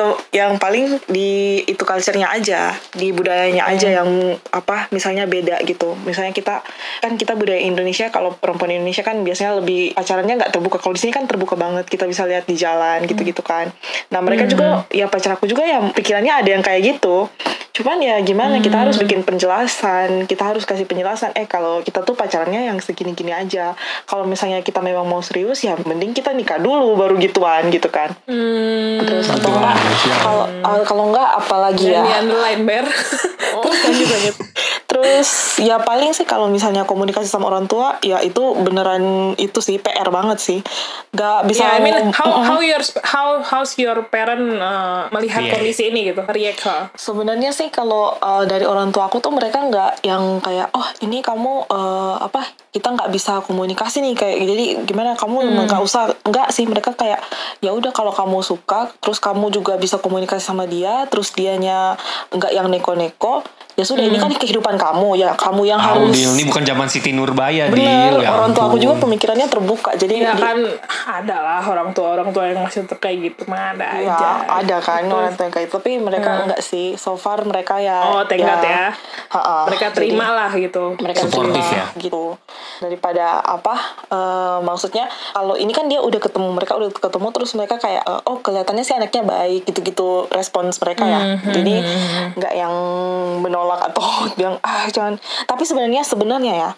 ke- yang paling di itu culture-nya aja, di budayanya aja Hmm. yang apa misalnya beda gitu. Misalnya kita kan kita budaya Indonesia kalau perempuan Indonesia kan biasanya lebih pacarannya nggak terbuka. Kalau di sini kan terbuka banget. Kita bisa lihat di jalan gitu-gitu kan. Nah, mereka Hmm. juga ya pacar aku juga yang pikirannya ada yang kayak gitu. Cuman ya gimana kita harus Hmm. bikin penjelasan, kita harus kasih penjelasan eh kalau kita tuh pacarannya yang segini-gini aja. Kalau misalnya kita memang mau serius ya mending kita nikah dulu baru gituan gitu kan hmm, terus atau enggak kalau uh, kalau enggak apalagi ya? Underline ber. Terus lanjut lanjut terus ya paling sih kalau misalnya komunikasi sama orang tua ya itu beneran itu sih PR banget sih. Nggak bisa ya I mean how how your how how's your parent uh, melihat Iya. kondisi ini gitu react Sebenarnya sih kalau uh, dari orang tua aku tuh mereka nggak yang kayak oh ini kamu uh, apa kita nggak bisa komunikasi nih kayak jadi gimana? Kamu Hmm. nggak usah nggak sih mereka kayak ya udah kalau kamu suka terus kamu juga bisa komunikasi sama dia terus dianya nggak yang neko-neko ya sudah ini Hmm. kan kehidupan kamu ya kamu yang Tahu, harus Dil. Ini bukan zaman Siti Nurbaya, Dil. bener Ya orang tua aku juga pemikirannya terbuka jadi ya di- kan ada lah orang tua orang tua yang masih kayak gitu mah ada Ya, aja ada kan Gitu. orang tua yang kayak itu, tapi mereka enggak sih. So far mereka ya oh God ya Ha-ha. mereka Jadi, terima lah gitu mereka Suportif terima ya. gitu daripada apa eh, maksudnya kalau ini kan dia udah ketemu mereka udah ketemu terus mereka kayak eh, oh kelihatannya sih anaknya baik gitu-gitu respons mereka ya Hmm, jadi nggak yang menolak atau bilang ah jangan. Tapi sebenarnya sebenarnya ya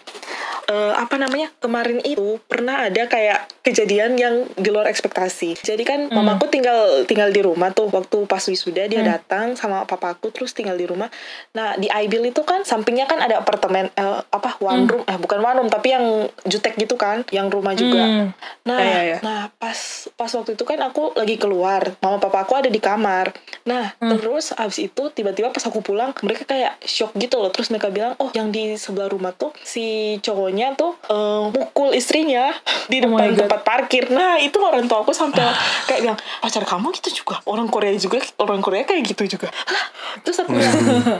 eh, apa namanya kemarin itu pernah ada kayak kejadian yang di luar ekspektasi. Jadi kan Hmm. mamaku tinggal tinggal di rumah tuh waktu pas wisuda dia datang sama papaku terus tinggal di rumah. Nah di Ibil itu kan sampingnya kan ada apartemen eh, apa one room eh bukan one room tapi yang jutek gitu kan yang rumah juga. Hmm. nah Ya, ya, ya. nah pas pas waktu itu kan aku lagi keluar mama papa aku ada di kamar. Nah, terus abis itu tiba-tiba pas aku pulang, mereka kayak shock gitu loh. Terus mereka bilang, oh yang di sebelah rumah tuh si cowoknya tuh eh, mukul istrinya di Oh depan God. tempat parkir. Nah, itu orang tua aku sampai kayak bilang, pacar kamu gitu juga. Orang Korea juga, orang Korea kayak gitu juga. Hah? Terus aku bilang,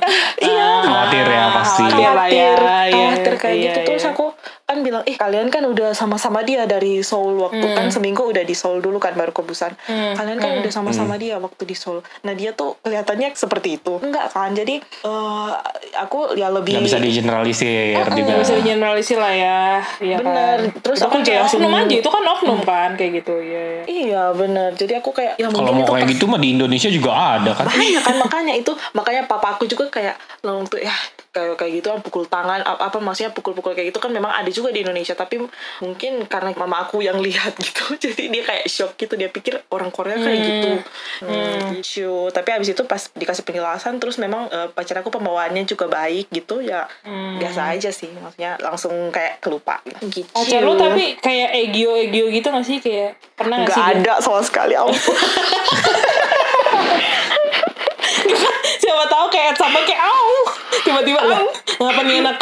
iya. Khawatir ya pasti. Khawatir lah ya, Khawatir, iya, khawatir kayak iya, gitu. Terus iya. aku kan bilang, eh kalian kan udah sama-sama dia dari Seoul waktu kan seminggu udah di Seoul dulu kan baru ke Busan. Hmm, Kalian kan udah sama-sama dia waktu di Seoul. Nah dia tuh kelihatannya seperti itu. Enggak kan? Jadi eh, aku ya lebih Gak bisa digeneralisir Nggak juga. bisa generalisir lah ya. Iya Bener. Kan? Terus itu aku kan kayak oknum aja. Itu kan oknum kan kayak gitu. Iya. iya. Iya bener. Jadi aku kayak ya Kalau mungkin mau kayak pas- gitu mah di Indonesia juga ada kan. banyak kan makanya itu makanya papa aku juga kayak langsung tuh ya kayak kayak gitu kan pukul tangan apa, apa maksudnya pukul-pukul kayak gitu kan memang ada juga di Indonesia tapi mungkin karena mama aku yang lihat gitu jadi dia kayak shock gitu. Dia pikir orang Korea kayak gitu. Hmm. gitu. Tapi abis itu pas dikasih penjelasan terus memang eh, pacar aku pembawaannya juga baik gitu ya biasa aja sih. Maksudnya langsung kayak kelupa. Gitu. Pacar lu tapi kayak egio egio gitu gak sih? Kayak pernah gak nggak ada sama sekali ampun. Siapa tahu kayak sama kayak au. Tiba-tiba au. Ngapa nih enak.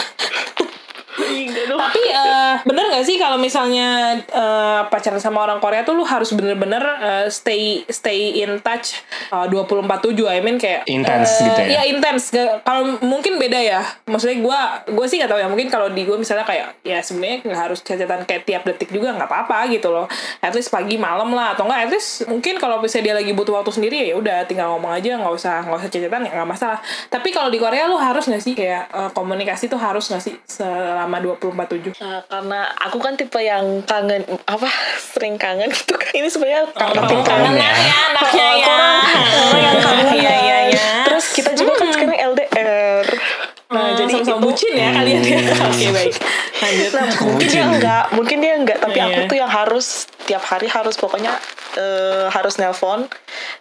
Tapi eh, bener gak sih kalau misalnya eh, pacaran sama orang Korea tuh lu harus bener-bener eh, stay stay in touch eh, 24/7 I mean kayak Intens eh, gitu ya? Iya intens. Gak- Kalau mungkin beda ya. Maksudnya gue gue sih gak tahu ya. Mungkin kalau di gue misalnya kayak ya sebenarnya nggak harus catatan kayak tiap detik juga nggak apa-apa gitu loh. At least pagi malam lah atau enggak at least mungkin kalau misalnya dia lagi butuh waktu sendiri ya udah tinggal ngomong aja nggak usah nggak usah catatan ya nggak masalah. Tapi kalau di Korea lu harus nggak sih kayak eh, komunikasi tuh harus nggak sih selama 24/7? Nah, karena aku kan tipe yang kangen apa sering kangen gitu kan ini sebenarnya karena Oh, tipe kangen ya anaknya Oh, ya. orang yang kangen Iya, iya, iya. terus kita juga kan sekarang LDR nah Hmm, jadi sama-sama itu bucin ya kalian ya. Oke baik. Lanjut. nah mungkin dia enggak mungkin dia enggak tapi Iya. aku tuh yang harus tiap hari harus pokoknya eh, harus nelpon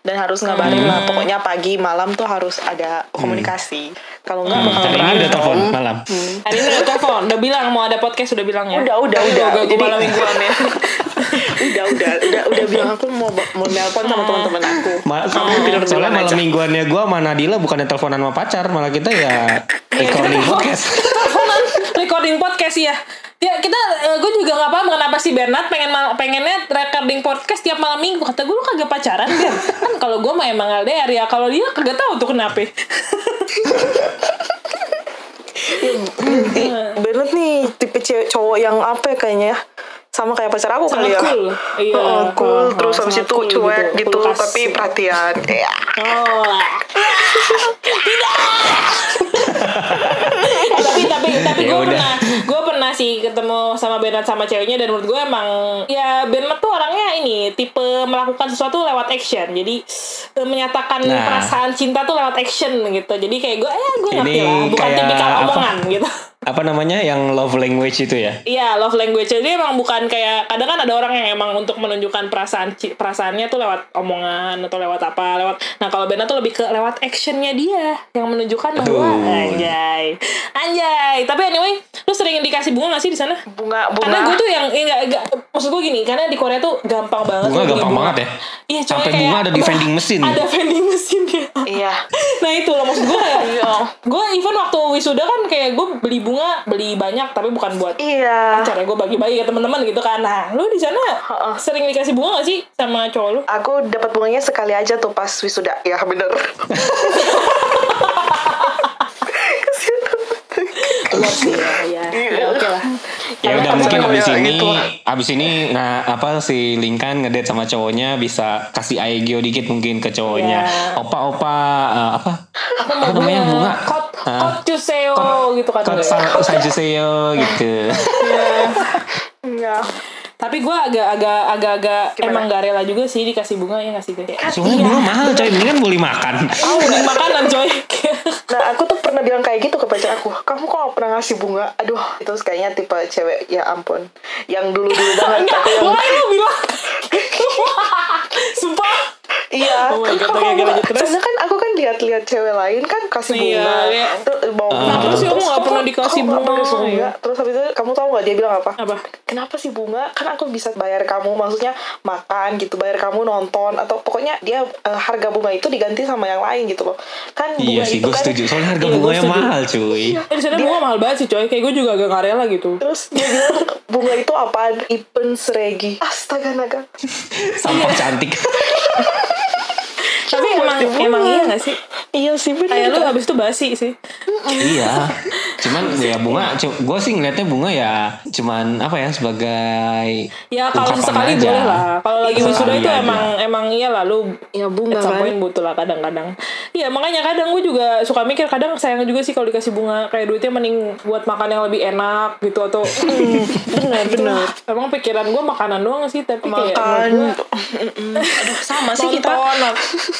dan harus ngabarin Hmm. lah pokoknya pagi malam tuh harus ada komunikasi kalau enggak bakal Hari ini udah telepon malam. Hari ini udah telepon, udah bilang mau ada podcast udah bilang ya. Udah, udah, udah. Gue Jadi- malam mingguan ya. udah udah udah udah bilang aku mau mau nelpon sama teman-teman aku Ma kamu tidur soalnya malam aja mingguannya gue sama Nadila bukannya teleponan sama pacar, malah kita ya recording podcast. Recording podcast ya. Ya kita, gue juga nggak paham kenapa si Bernard pengen pengennya recording podcast tiap malam minggu. Kata gue lu kagak pacaran Ber. Kan kalau gue mah emang LDR ya. Kalau dia kagak tahu tuh kenapa. Bernard nih tipe cowok yang apa ya kayaknya ya sama kayak pacar aku kali ya cool. Iya. Heeh, cool Oh, terus oh, habis itu cool cuek gitu. gitu, Kulkas. tapi perhatian Oh. lah. Tapi tapi gue pernah gue pernah sih ketemu sama Bernard sama ceweknya dan menurut gue emang ya Bernard tuh orangnya ini tipe melakukan sesuatu lewat action. Jadi eh, menyatakan Nah. perasaan cinta tuh lewat action gitu. Jadi kayak gue eh gue ngerti lah bukan tipikal omongan gitu Apa namanya yang love language itu ya? Iya, love language. Jadi emang bukan kayak kadang kan ada orang yang emang untuk menunjukkan perasaan perasaannya tuh lewat omongan atau lewat apa, lewat. Nah, kalau Bena tuh lebih ke lewat actionnya dia yang menunjukkan bahwa Betul. anjay. Anjay. Tapi anyway, lu sering dikasih bunga gak sih di sana? bunga bunga Karena gue tuh yang enggak enggak maksud gue gini, karena di Korea tuh gampang banget Bunga gampang bunga. banget ya? Iya, coy, Sampai kayak- bunga ada di vending mesin. Ada vending mesin ya. iya nah itu loh maksud gue kayak Iya. gue even waktu wisuda kan kayak gue beli bunga beli banyak tapi bukan buat iya cara gue bagi-bagi ke teman-teman gitu kan nah lu di sana Heeh. sering dikasih bunga gak sih sama cowok lu aku dapat bunganya sekali aja tuh pas wisuda ya bener sih ya ya, ya oke lah Ya udah pacar mungkin abis ya ini gitu. abis ini nah apa si Linkan ngedate sama cowoknya bisa kasih aegyo dikit mungkin ke cowoknya. Iya. Opa-opa eh, apa? aku Apa namanya bunga? kot Cuseo gitu kan sajuseyo gitu. Iya. tapi gue agak-agak agak-agak emang gak rela juga sih dikasih bunga ya ngasih kayak Soalnya bunga mahal coy, mendingan beli makan. oh mending makanan coy Nah, aku tuh pernah bilang kayak gitu ke pacar aku. Kamu kok gak pernah ngasih bunga? Aduh, itu kayaknya tipe cewek ya ampun. Yang dulu-dulu banget. Enggak, lo bilang Sumpah Iya, Oh God, kan terus. soalnya kan aku kan lihat-lihat cewek lain kan kasih Iya, bunga, iya. terus bawa bunga. Kenapa sih kamu nggak pernah dikasih bunga? bunga? Iya. Terus habis itu kamu tahu nggak dia bilang apa? Apa? Kenapa sih bunga? Kan aku bisa bayar kamu, maksudnya makan gitu, bayar kamu nonton atau pokoknya dia eh, harga bunga itu diganti sama yang lain gitu loh. Kan bunga Iya sih, itu gue kan setuju. Soalnya harga Iya, bunganya mahal cuy. Eh, di sana bunga mahal banget sih coy. Kayak gue juga agak nggak rela gitu. Terus dia bilang bunga itu apaan? Ipen seregi. Astaga naga. Sampah cantik. my God! Tapi emang emang iya gak sih? Iya sih bener. Kayak lu habis itu basi sih. iya. Cuman ya bunga, gue sih ngeliatnya bunga ya cuman apa ya sebagai Ya kalau sekali aja. boleh lah. Kalau lagi wisuda itu aja. emang emang iya lah lu Ya, bunga at some kan. butuh lah kadang-kadang. Iya makanya kadang gue juga suka mikir kadang sayang juga sih kalau dikasih bunga kayak duitnya mending buat makan yang lebih enak gitu atau Hmm, bener bener. emang pikiran gue makanan doang sih tapi kayak Makan. menurut gua, Aduh sama sih kita.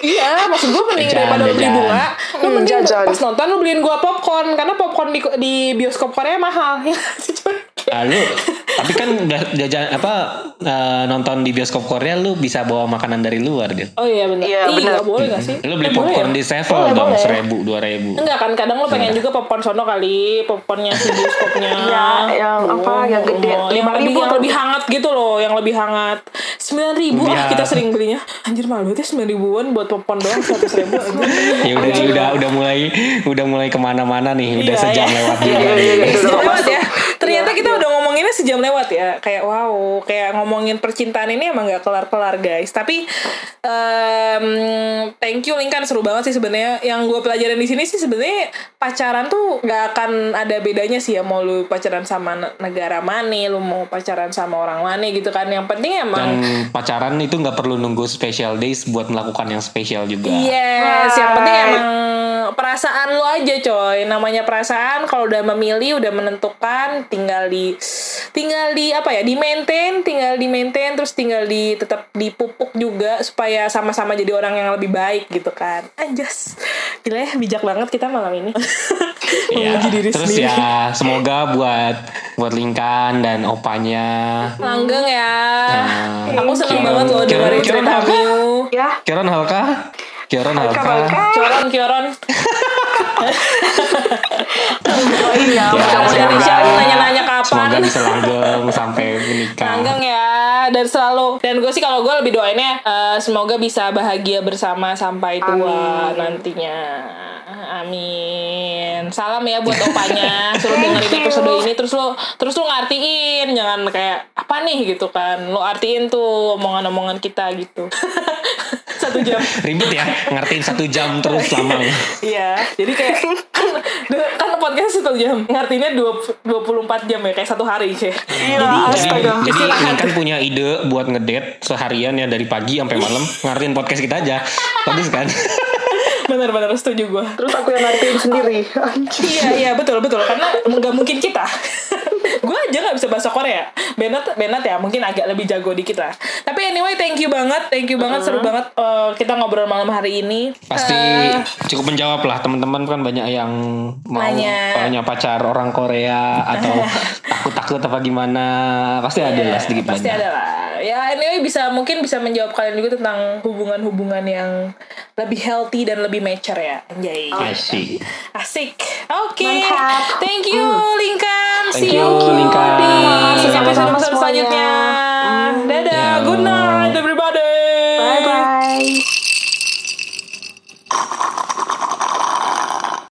iya maksud gue mending Jajan, daripada lu beli jajan. bunga lu Hmm, mending jajan. pas nonton lu beliin gue popcorn karena popcorn di, di bioskop Korea mahal ya cuy. Lalu tapi kan udah jajan apa eh, nonton di bioskop Korea lu bisa bawa makanan dari luar dia. Oh iya benar. Iya, benar. nggak boleh gak sih? Lu beli Eh, boleh popcorn ya? di Sevel Boleh, dong boleh. seribu dua ribu. Enggak kan kadang lo pengen juga popcorn sono kali popcornnya si bioskopnya Iya, yang apa, yang gede, yang 5.000 lebih yang lebih hangat gitu loh yang lebih hangat sembilan ribu ah Iya. kita sering belinya anjir mahal banget ya sembilan ribuan buat popcorn doang seratus ribu. Ya udah udah udah mulai udah mulai ke mana-mana nih. Udah Iya, sejam iya. lewat juga. iya, iya, iya. Sejam lewat ya ternyata kita udah ngomonginnya sejam lewat ya kayak wow kayak ngomongin percintaan ini emang gak kelar-kelar guys tapi em, thank you Lingkan seru banget sih sebenarnya yang gue pelajarin di sini sih sebenarnya pacaran tuh gak akan ada bedanya sih ya mau lu pacaran sama ne- negara mana lu mau pacaran sama orang mana gitu kan yang penting Dan emang pacaran itu nggak perlu nunggu special days buat melakukan yang spesial juga. Yes, yang penting Right. emang perasaan lu aja coy. Namanya perasaan kalau udah memilih, udah menentukan, tinggal di tinggal di apa ya? Di maintain, tinggal di maintain terus tinggal di tetap dipupuk juga supaya sama-sama jadi orang yang lebih baik gitu kan. Anjas. Gila ya, bijak banget kita malam ini. Iya. Diri Terus sendiri. ya semoga buat buat Lingkan dan opanya. Langgeng ya. Nah, Aku seneng banget loh dengerin? Miu. Ya. Kioron Halka? Kioron Halka? Halka. Kioron, Kioron. Doain ya. Ya, mudah-mudahan. Indonesia lu nanya-nanya kapan. Semoga bisa langgeng sampai menikah. Langgeng ya dan selalu dan gue sih kalau gue lebih doainnya eh, semoga bisa bahagia bersama sampai tua Amin. nantinya amin salam ya buat opanya suruh dengerin episode ini terus lo terus lo ngartiin jangan kayak apa nih gitu kan lo artiin tuh omongan-omongan kita gitu satu jam Ribet ya, ngertiin satu jam terus lama. Iya, jadi kayak kan, kan podcast satu jam, ngartinya dua 24 jam ya, kayak satu hari sih. Iya, Jadi, astaga. jadi Istirahat. kan punya ide buat ngedate seharian ya dari pagi sampai malam ngertiin podcast kita aja. Bagus kan? Bener-bener setuju gue. Terus aku yang ngertiin sendiri. Anjir. iya iya betul betul karena nggak mungkin kita gue aja nggak bisa bahasa Korea Benat Benat ya mungkin agak lebih jago dikit lah tapi anyway thank you banget thank you banget seru banget eh, kita ngobrol malam hari ini Pasti Eh, cukup menjawab lah teman-teman kan banyak yang mau Banyak. punya pacar orang Korea atau takut-takut apa gimana. Pasti ada lah sedikit Iya, pasti banyak. ada lah ya anyway bisa mungkin bisa menjawab kalian juga tentang hubungan-hubungan yang lebih healthy dan lebih mature ya. Anjay. Asik. asik. Oke. Mantap. thank you Linkan Thank see you, you. Linkan. di episode selanjutnya. Dadah. Ya. good night